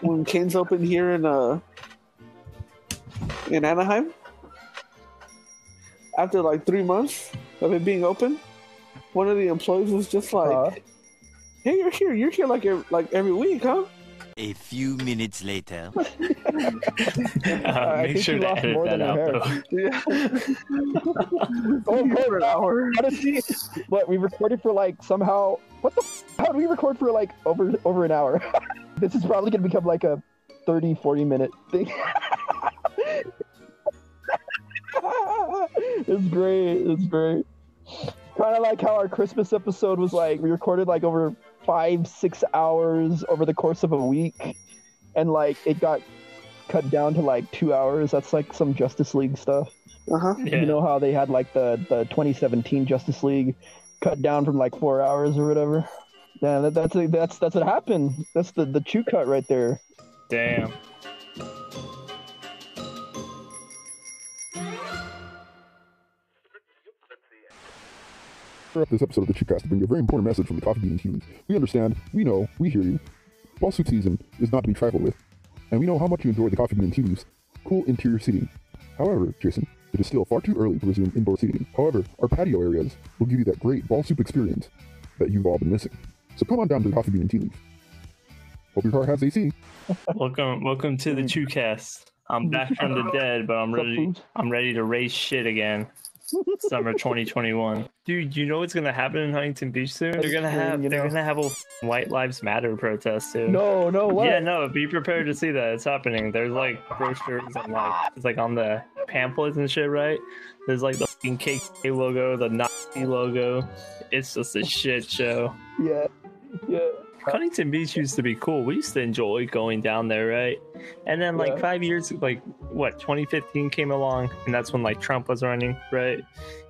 when Canes opened here in uh in Anaheim? After like three months of it being open, one of the employees was just like, Uh, "Hey, you're here. You're here like every, like every week, huh?" A few minutes later. Uh, make sure she to lost edit more that than her out. hair. though. Yeah. Oh, over an hour. Honestly, what we recorded for like somehow. What the? F- how did we record for like over over an hour? this is probably gonna become like a 30, 40 minute thing. it's great. It's great. Kind of like how our Christmas episode was like. We recorded like over five, six hours over the course of a week, and like it got cut down to like two hours. That's like some Justice League stuff. Uh huh. Yeah. You know how they had like the the 2017 Justice League cut down from like four hours or whatever. Yeah, that, that's that's that's what happened. That's the the chew cut right there. Damn. Wrap this episode of the ChewCast to bring you a very important message from the Coffee Bean and Tea Leaves. We understand, we know, we hear you. Ball suit season is not to be trifled with, and we know how much you enjoy the Coffee Bean and Tea Leaves cool interior seating. However, Jason, it is still far too early to resume indoor seating. However, our patio areas will give you that great ball soup experience that you've all been missing. So come on down to the Coffee Bean and Tea leaf. Hope your car has AC. Welcome, welcome to the mm. ChewCast. I'm back from the dead, but I'm ready. I'm ready to raise shit again. Summer 2021, dude. You know what's gonna happen in Huntington Beach soon? They're gonna have You they're gonna have a White Lives Matter protest soon. No, no, what? Yeah, no. Be prepared to see that it's happening. There's like brochures and like it's like on the pamphlets and shit, right? There's like the fucking KK logo, the Nazi logo. It's just a shit show. Yeah, yeah. Huntington Beach used to be cool. We used to enjoy going down there, right? And then like Yeah. five years, like what, 2015 came along, and that's when like Trump was running, right?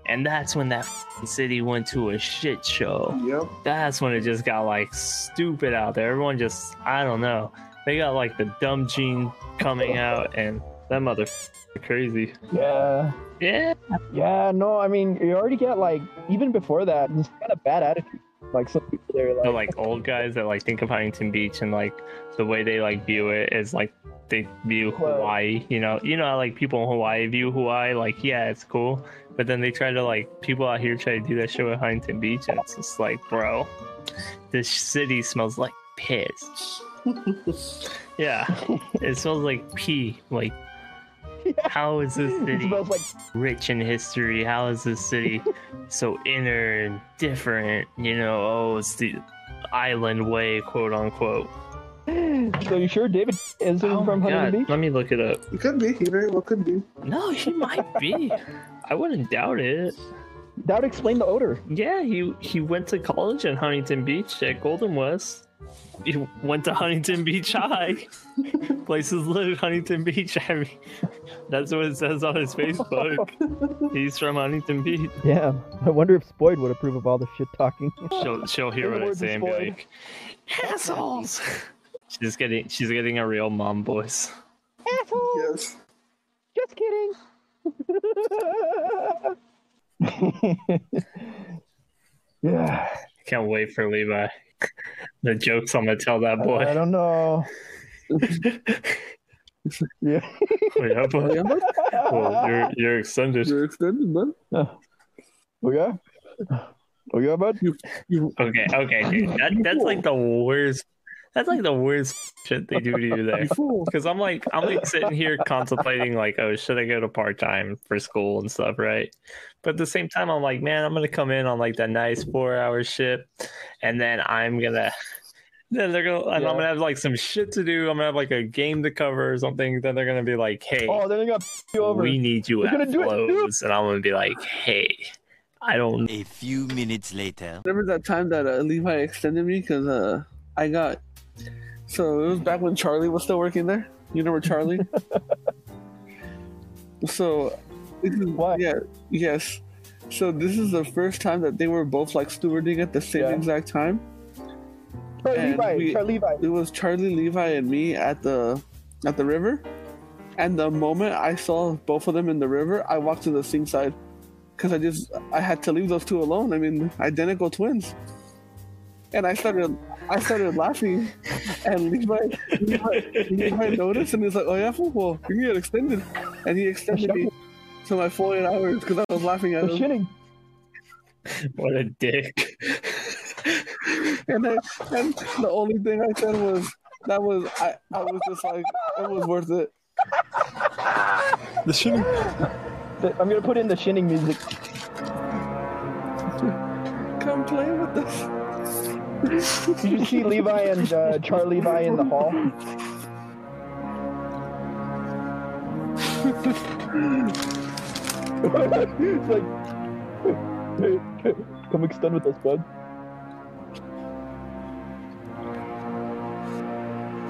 And that's when that city went to a shit show. Yep. That's when it just got like stupid out there. Everyone just, I don't know. They got like the dumb gene coming out, and that mother crazy. Yeah, Yeah. yeah. No, I mean you already get like even before that, it's kind of bad attitude. Like some people they're the like, like old guys that like think of Huntington Beach and like the way they like view it is like they view Hawaii. You know, you know like people in Hawaii view Hawaii like yeah, it's cool, but then they try to like people out here try to do that shit with Huntington Beach, and it's just like, bro, this city smells like piss. yeah, it smells like pee. Like, how is this city? smells like rich in history. How is this city so inner and different? You know, oh, it's the island way, quote unquote. So you sure David isn't Oh from my Huntington God, Beach? Let me look it up. It could be. He very well could be. No, he might be. I wouldn't doubt it. That would explain the odor. Yeah, he he went to college in Huntington Beach at Golden West. He went to Huntington Beach High. Places live Huntington Beach. I mean, that's what it says on his Facebook. He's from Huntington Beach. Yeah, I wonder if Spoyd would approve of all the shit talking. She'll she'll hear what I words of say and be Floyd. like, assholes. She's getting she's getting a real mom voice. Yes. Just kidding. yeah, Can't wait for Levi. the jokes I'm gonna tell that boy. I boy. don't know. yeah. Wait, how about- Yeah, bud. Oh, well, you're you're extended. You're extended, bud. Oh yeah. Oh yeah, bud. You, Okay, okay, dude. That, that's like the worst. That's like the worst shit they do to you there. you. Because I'm like, I'm like sitting here contemplating, like, oh, should I go to part time for school and stuff, right? But at the same time, I'm like, man, I'm gonna come in on like that nice four hour shit, and then I'm gonna, then they're gonna, and Yeah. I'm gonna have like some shit to do. I'm gonna have like a game to cover or something. Then they're gonna be like, hey, Oh, then they got you over. we need you We're at gonna do it, and I'm gonna be like, hey, I don't. A few minutes later. Remember that time that uh, Levi extended me because uh, I got. So it was back when Charlie was still working there. You remember Charlie? so, this is, Why? yeah, yes. So this is the first time that they were both like stewarding at the same Yeah. exact time. Charlie Levi. we- Charlie Levi. It was Charlie, Levi, and me at the at the river. And the moment I saw both of them in the river, I walked to the sing side because I just I had to leave those two alone. I mean, identical twins. And I started I started laughing, and Levi Levi, Levi noticed, and he's like, "Oh yeah, fool, well, you can get extended," and he extended me to my full eight hours because I was laughing at The him. shitting. What a dick. And, I, and the only thing I said was, that was I. I was just like, it was worth it. The shinning. I'm gonna put in the shinning music. Come play with us. Did you see Levi and uh, Charlie Levi in the hall? it's like, come extend with us, bud.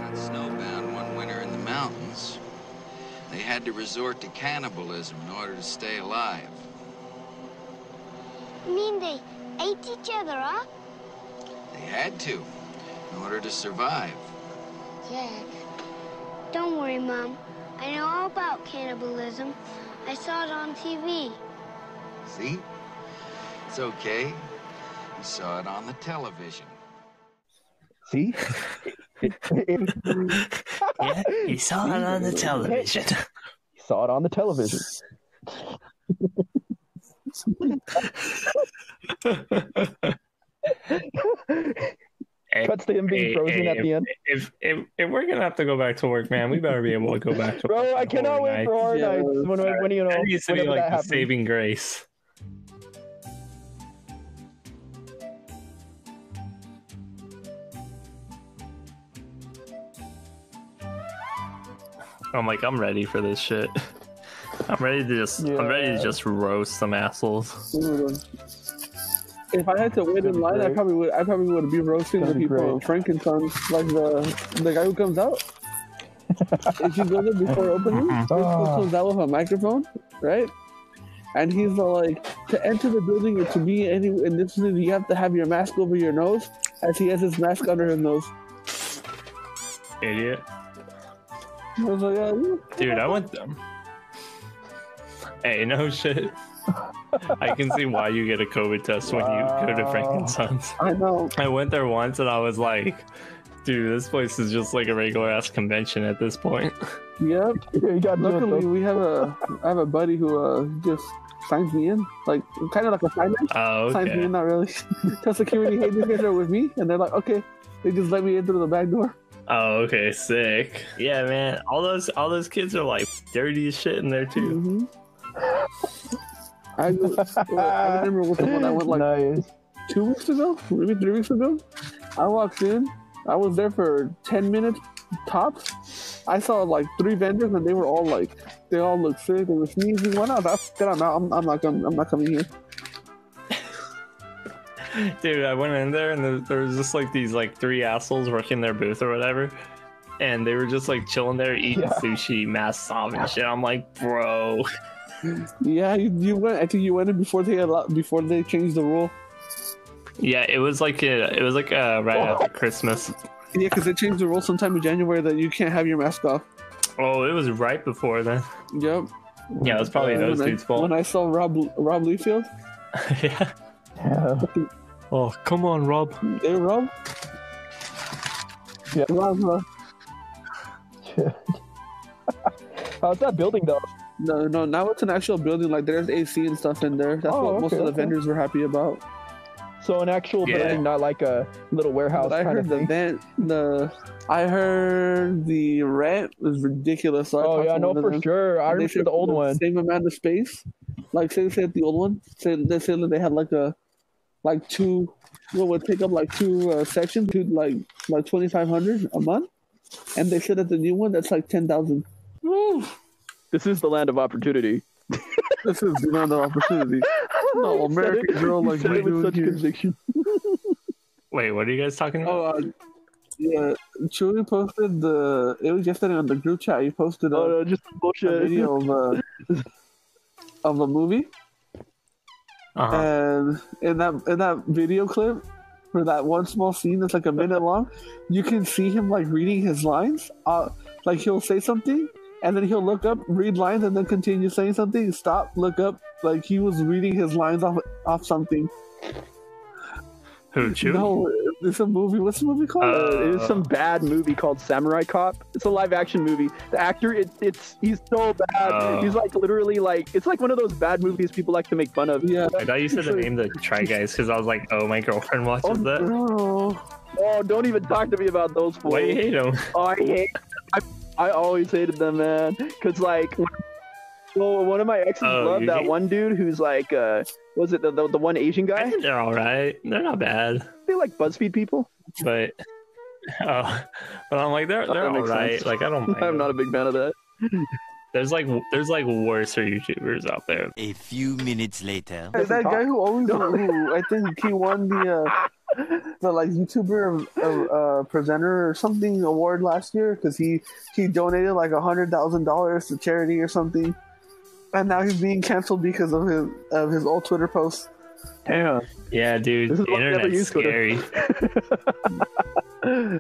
Got snowbound one winter in the mountains. They had to resort to cannibalism in order to stay alive. You mean they ate each other up? They had to in order to survive. Jack. Don't worry, Mom. I know all about cannibalism. I saw it on TV. See? It's okay. You saw it on the television. See? yeah, you saw it on the television. You saw it on the television. Cuts to him being frozen at the end. If, if if we're gonna have to go back to work, man, we better be able to go back to. Bro, I cannot wait for horror Yeah. nights. When, when you know, that needs to be like the saving grace. I'm like, I'm ready for this shit. I'm ready to just, I'm ready to just roast some assholes. Dude, If I had to wait in line, I probably would. I probably would be roasting the That'd be people of Frankenstein, like the the guy who comes out. if you go there before opening, this guy Ah. comes out with a microphone, right? And he's like, to enter the building or to be any in this building, you have to have your mask over your nose, as he has his mask under his nose. Idiot. I was like, yeah, yeah. Dude, I went them. Hey, no shit. I can see why you get a COVID test when you go to Frankenstein's. I know. I went there once and I was like, dude, this place is just like a regular ass convention at this point. Yep. You got Luckily, we have a I have a buddy who uh just signs me in, like kind of like a signer. Oh, Signs me in, not really. Tell security, hey, these guys are with me, and they're like, okay. They just let me in through the back door. Oh, okay, sick. Yeah, man, all those all those kids are like dirty as shit in there too. I, just, uh, I remember with the one I went like nice. two weeks ago, maybe three weeks ago. I walked in. I was there for ten minutes tops. I saw like three vendors, and they were all like, they all looked sick. They were sneezing. Why not? Get on now. I'm, I'm not coming. I'm not coming here. Dude, I went in there and there, there was just like these like three assholes working their booth or whatever. And they were just like chilling there eating Yeah. sushi, masked off and shit. I'm like, bro. Yeah, you, you went. I think you went in before they allowed, before they changed the rule. Yeah, it was like a, it was like uh, right after Christmas. Yeah, because they changed the rule sometime in January that you can't have your mask off. Oh, it was right before then. Yep. Yeah, it was probably Uh, those when I- dudes' fault. When I saw Rob Rob Liefeld, yeah. Yeah. Oh, come on, Rob. hey Rob, Yeah. Rob, How's that building though? No, no, now it's an actual building. Like there's AC and stuff in there. That's Oh, what most okay, of the okay. vendors were happy about. So an actual Yeah. building, not like a little warehouse But I kind heard of the thing. van, the I heard the rent was ridiculous. So Oh talked yeah, to no one of for them. sure. I They remember said the old one. Same amount of space. Like say say the old one, say they said that they had like a like two what would take up like two uh, sections, two like like twenty five hundred a month. And they said that the new one that's like ten thousand. This is the land of opportunity. This is the land of opportunity. No, He said American it- girl like said we it with do such here. conviction. Wait, what are you guys talking about? Oh, uh, yeah. Chewy posted the. It was yesterday on the group chat. He posted a, Oh no, just a bullshit. video of uh, of a movie, Uh-huh. and in that in that video clip, for that one small scene that's like a minute long, you can see him like reading his lines. Uh, like he'll say something, and then he'll look up, read lines, and then continue saying something. Stop, look up. Like he was reading his lines off off something. Who, Chew? No, It's a movie. What's the movie called? Uh, it was some bad movie called Samurai Cop. It's a live action movie. The actor, it, it's he's so bad. Oh. He's like literally like it's like one of those bad movies people like to make fun of. Yeah. I thought you said the name the Try Guys because I was like, oh, my girlfriend watches that. No. Oh, don't even talk to me about those fools. Why you hate them? Oh, I hate. I, I always hated them, man. Cause like, well, one of my exes Oh, loved that hate- one dude who's like, uh, was it the, the the one Asian I guy? think they're all right. They're not bad, They like BuzzFeed people. but oh, but I'm like they're they're that all makes right. sense. Like I don't. Mind I'm not a big fan of that. There's like there's like worse YouTubers out there. A few minutes later. Hey, that guy who always who I think he won the uh, the like YouTuber uh, uh, presenter or something award last year because he he donated like a hundred thousand dollars to charity or something, and now he's being canceled because of his of his old Twitter posts. Damn. Yeah, dude. This is The why I never internet's scary. I,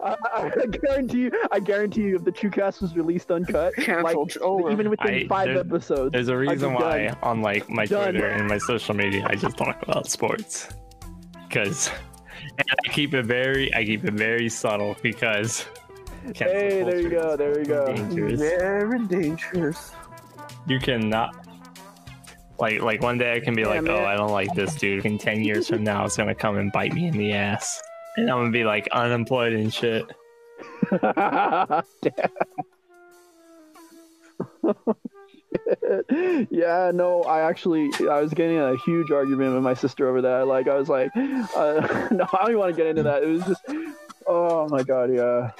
I guarantee you, I guarantee you, if the ChewCast was released uncut, Canceled. like, over. even within I- five there- episodes, There's a I'd be reason why done. on like my Done. Twitter and my social media I just talk about sports because I keep it very I keep it very subtle because cancel Hey, there you go, there you go. dangerous. Very dangerous. You cannot like like one day I can be Yeah, like, man. oh, I don't like this dude. And ten years from now, it's gonna come and bite me in the ass, and I'm gonna be like unemployed and shit. yeah, no, I actually, I was getting a huge argument with my sister over that. Like, I was like, uh, no, I don't even want to get into that. It was just, oh my god, yeah.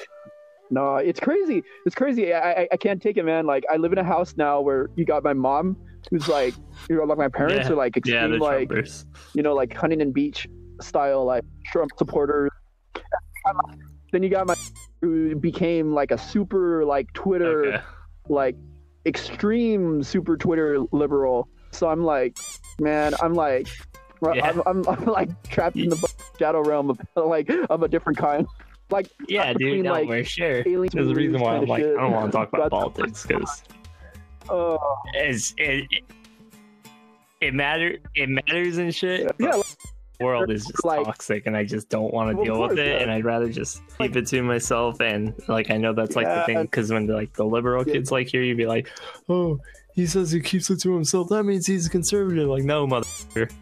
No, it's crazy. It's crazy. I, I, I can't take it, man. Like, I live in a house now where you got my mom, who's like, you know, like my parents Yeah. are like extreme, the like, Trumpers. you know, like Huntington Beach style, like Trump supporters. Then you got my who became like a super like Twitter, Okay. like extreme super Twitter liberal. So I'm like, man, I'm like, Yeah. I'm, I'm, I'm like trapped in the shadow realm of like of a different kind. Like Yeah, dude. between, No, like, for sure. There's a reason why I'm like shit. I don't want to talk about politics because Oh, it's it, it it matter it matters and shit. yeah, the world is just like- toxic, and I just don't want to Well, deal with it. yeah. And I'd rather just keep it to myself. And like I know that's like the thing because when the, like the liberal kids like here, you'd be like, oh. He says he keeps it to himself. That means he's a conservative. Like, no, mother.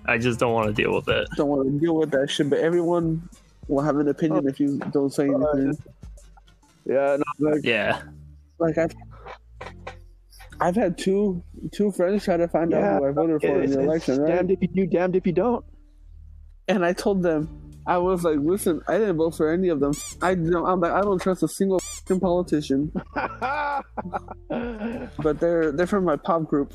I just don't want to deal with it. Don't want to deal with that shit, but everyone will have an opinion oh. if you don't say anything. yeah, no, like, Yeah. Like I've I've had two two friends try to find out who I voted for in the election, right? Damned if you do, damned if you don't. And I told them, I was like, listen, I didn't vote for any of them. I don't, I'm like, I don't trust a single f***ing politician. but they're they're from my pop group.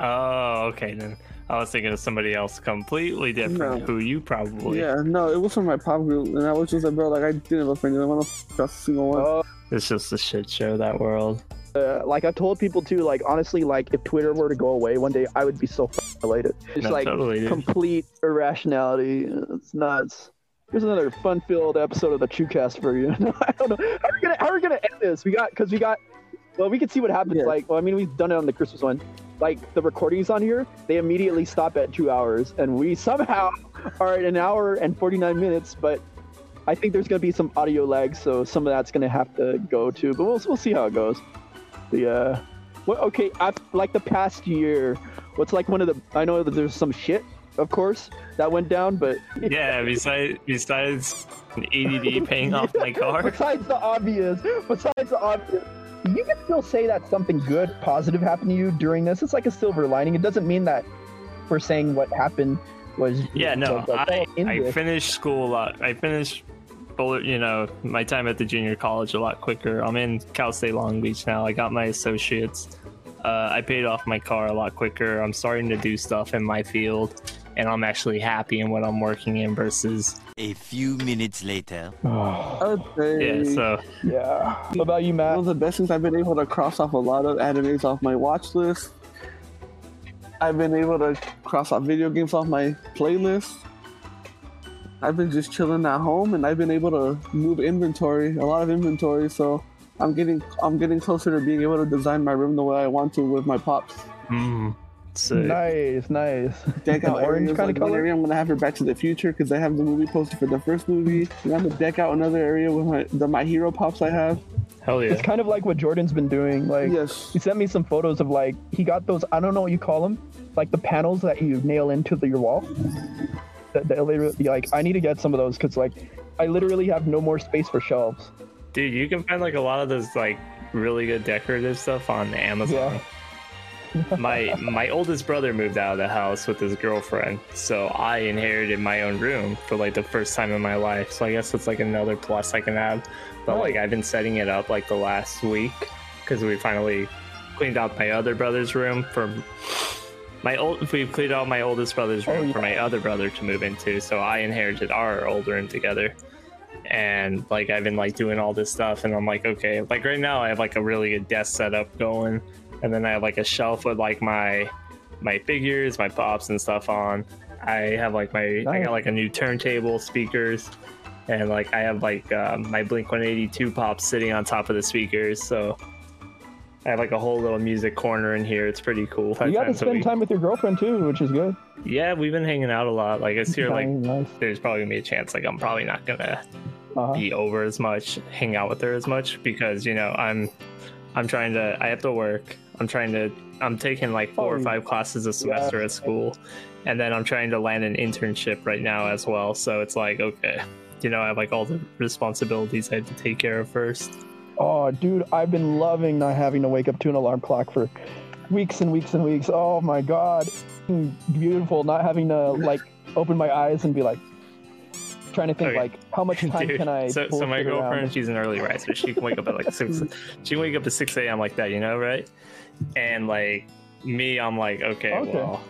Oh, okay then. I was thinking of somebody else completely different No. who you probably. Yeah, no, it was from my pop group, and I was just like, bro, like I didn't vote for any of them. I don't f- trust a single one. Oh, It's just a shit show, that world. Uh, like I told people too, like honestly, like if Twitter were to go away one day, I would be so f- elated. It's No, like totally, complete irrationality. It's nuts. Here's another fun-filled episode of the ChewCast for you. I don't know how are we gonna how are we gonna end this. We got because we got. Well, we can see what happens. Yeah. Like, well, I mean, we've done it on the Christmas one. Like the recordings on here, they immediately stop at two hours, and we somehow are at an hour and forty-nine minutes. But I think there's gonna be some audio lag, so some of that's gonna have to go too. But we'll we'll see how it goes. The uh, what? Okay, I, like the past year, what's like one of the? I know that there's some shit, of course, that went down, but Yeah, besides besides ADD paying off my car. besides the obvious, besides the obvious, you can still say that something good, positive happened to you during this. It's like a silver lining. It doesn't mean that we're saying what happened was. Yeah, no, like, I, I finished school a lot. I finished, bullet, you know, my time at the junior college a lot quicker. I'm in Cal State Long Beach now. I got my associates. Uh, I paid off my car a lot quicker. I'm starting to do stuff in my field, and I'm actually happy in what I'm working in versus. A few minutes later. Oh. Okay. Yeah, so yeah. What about you, Matt? One of the best things I've been able to cross off a lot of animes off my watch list. I've been able to cross off video games off my playlist. I've been just chilling at home, and I've been able to move inventory, a lot of inventory. So I'm getting, I'm getting closer to being able to design my room the way I want to with my pops. mm, Sick. Nice, nice. Deck An out orange areas, kind like of one color. area I'm gonna have her Back to the Future because I have the movie poster for the first movie. And I'm gonna deck out another area with my the My Hero pops I have. Hell yeah. It's kind of like what Jordan's been doing. Like, Yes. he sent me some photos of like he got those. I don't know what you call them, like the panels that you nail into the, your wall. That, that literally, like, I need to get some of those because like I literally have no more space for shelves. Dude, you can find like a lot of those like really good decorative stuff on Amazon. my my oldest brother moved out of the house with his girlfriend, so I inherited my own room for like the first time in my life. So I guess it's like another plus I can have. But like I've been setting it up like the last week because we finally cleaned out my other brother's room for my old. We cleaned out my oldest brother's room for my other brother to move into. So I inherited our old room together and like I've been like doing all this stuff and I'm like okay like right now I have like a really good desk setup going and then I have like a shelf with like my my figures my pops and stuff on I have like my I got like a new turntable speakers and like I have like um, my Blink 182 pops sitting on top of the speakers so I have like a whole little music corner in here it's pretty cool You Five got to spend time with your girlfriend too, which is good. yeah we've been hanging out a lot like it's here like Nice, there's probably gonna be a chance like I'm probably not gonna Uh-huh. be over as much, hang out with her as much because you know I'm I'm trying to I have to work. I'm trying to I'm taking like four or five classes a semester at school, and then I'm trying to land an internship right now as well. So it's like okay, you know I have like all the responsibilities I have to take care of first. Oh, dude, I've been loving not having to wake up to an alarm clock for weeks and weeks and weeks. Oh my god, beautiful not having to like open my eyes and be like trying to think Okay. like how much time Dude, can I? so, so my bullshit around? girlfriend, she's an early riser. She can wake up at like six. She can wake up at six a.m. like that, you know, right? And like me, I'm like, okay, Okay. well,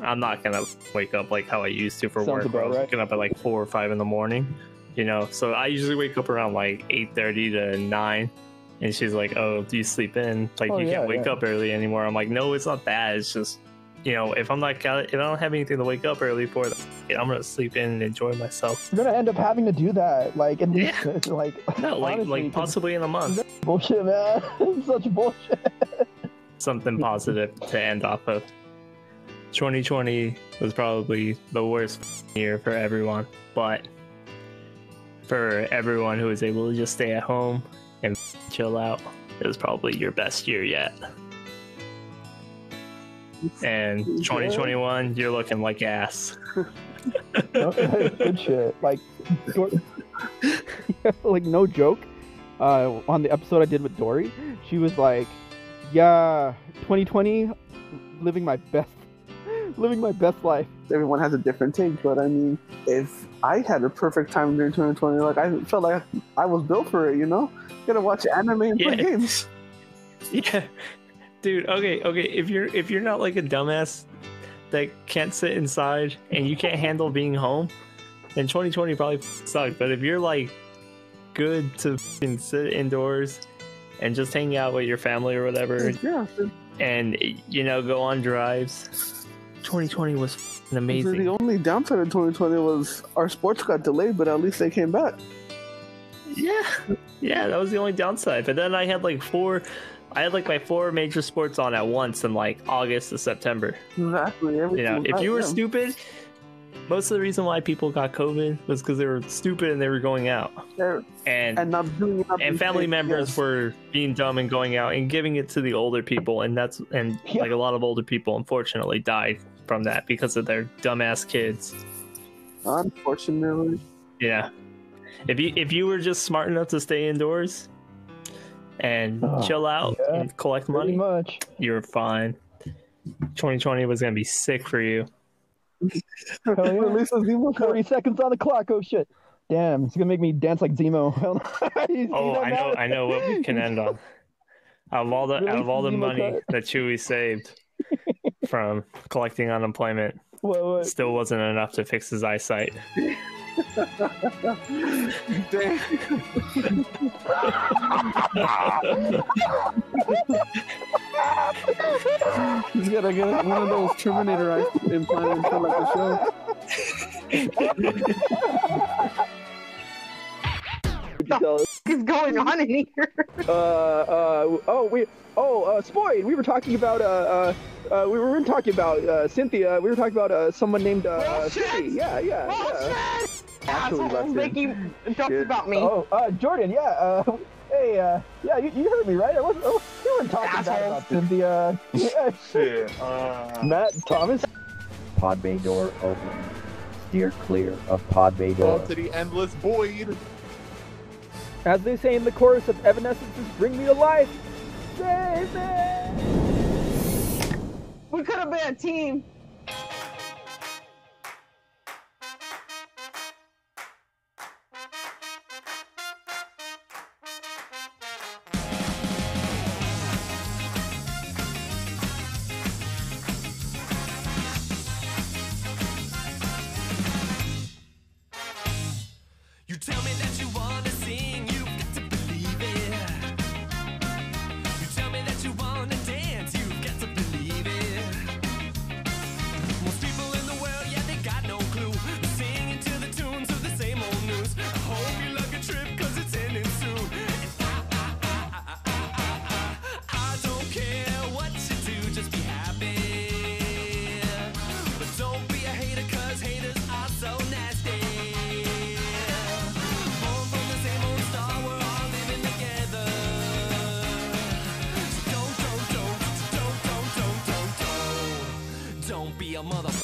I'm not gonna wake up like how I used to for Sounds work. I was right. waking up at like four or five in the morning, you know. So I usually wake up around like eight thirty to nine. And she's like, "Oh, do you sleep in? Like Oh, you yeah, can't wake yeah. up early anymore." I'm like, "No, it's not that. It's just, you know, if I'm not if I don't have anything to wake up early for, I'm gonna sleep in and enjoy myself." We're gonna end up having to do that. Like, least, like, No, like honestly, like possibly in a month. bullshit, man. Such bullshit. Something positive to end off of. 2020 was probably the worst year for everyone, but for everyone who was able to just stay at home and chill out, it was probably your best year yet. And 2021, you're looking like ass. good shit. Like, like no joke. Uh, on the episode I did with Dory, she was like, "Yeah, 2020, living my best, living my best life." Everyone has a different take, but I mean, if I had a perfect time during 2020, like I felt like I was built for it, you know? Gotta watch anime and play games. Yeah, dude. Okay, okay. If you're if you're not like a dumbass that can't sit inside and you can't handle being home, then 2020 probably sucked. But if you're like good to sit indoors and just hang out with your family or whatever, Yeah, and you know go on drives, 2020 was amazing. the only downside of 2020 was our sports got delayed, but at least they came back. Yeah, yeah, that was the only downside. But then I had like four. I had like my four major sports on at once in like August to September. Exactly. You know, if you were yeah. stupid, most of the reason why people got COVID was because they were stupid and they were going out. They're- And and not doing and family safe, members yes. were being dumb and going out and giving it to the older people and that's and like a lot of older people unfortunately died from that because of their dumbass kids. Unfortunately. Yeah. If you if you were just smart enough to stay indoors and Oh, chill out yeah, and collect money, much. you're fine. 2020 was gonna be sick for you. Hell yeah. Release a Zemo 30 seconds on the clock. Oh shit. Damn, it's gonna make me dance like Zemo. Oh, that I know. I know what we can end on. Out of all the out of all the the Zemo money card. that Chewie saved from collecting unemployment, What, what? still wasn't enough to fix his eyesight. Damn. He's gotta get one of those Terminator eyes implanted for like the show. Could you tell us? What is going on in here? uh, uh, oh, we, oh, uh, we were talking about, uh, uh, uh we were talking about, uh, Cynthia, we were talking about, uh, someone named, uh, Cynthia. Yeah, yeah, Bullshit! yeah. Actually, Asshole Vicky talks about me. Oh, uh, Jordan, yeah, uh, hey, uh, yeah, you, you heard me, right? I was, oh, you weren't talking about Cynthia. yeah, shit. Uh, Matt Thomas. Pod bay door open. Steer clear of pod bay door. Fall to the endless void. As they say in the chorus of Evanescence's Bring Me to Life, save me! We could have been a team. mother.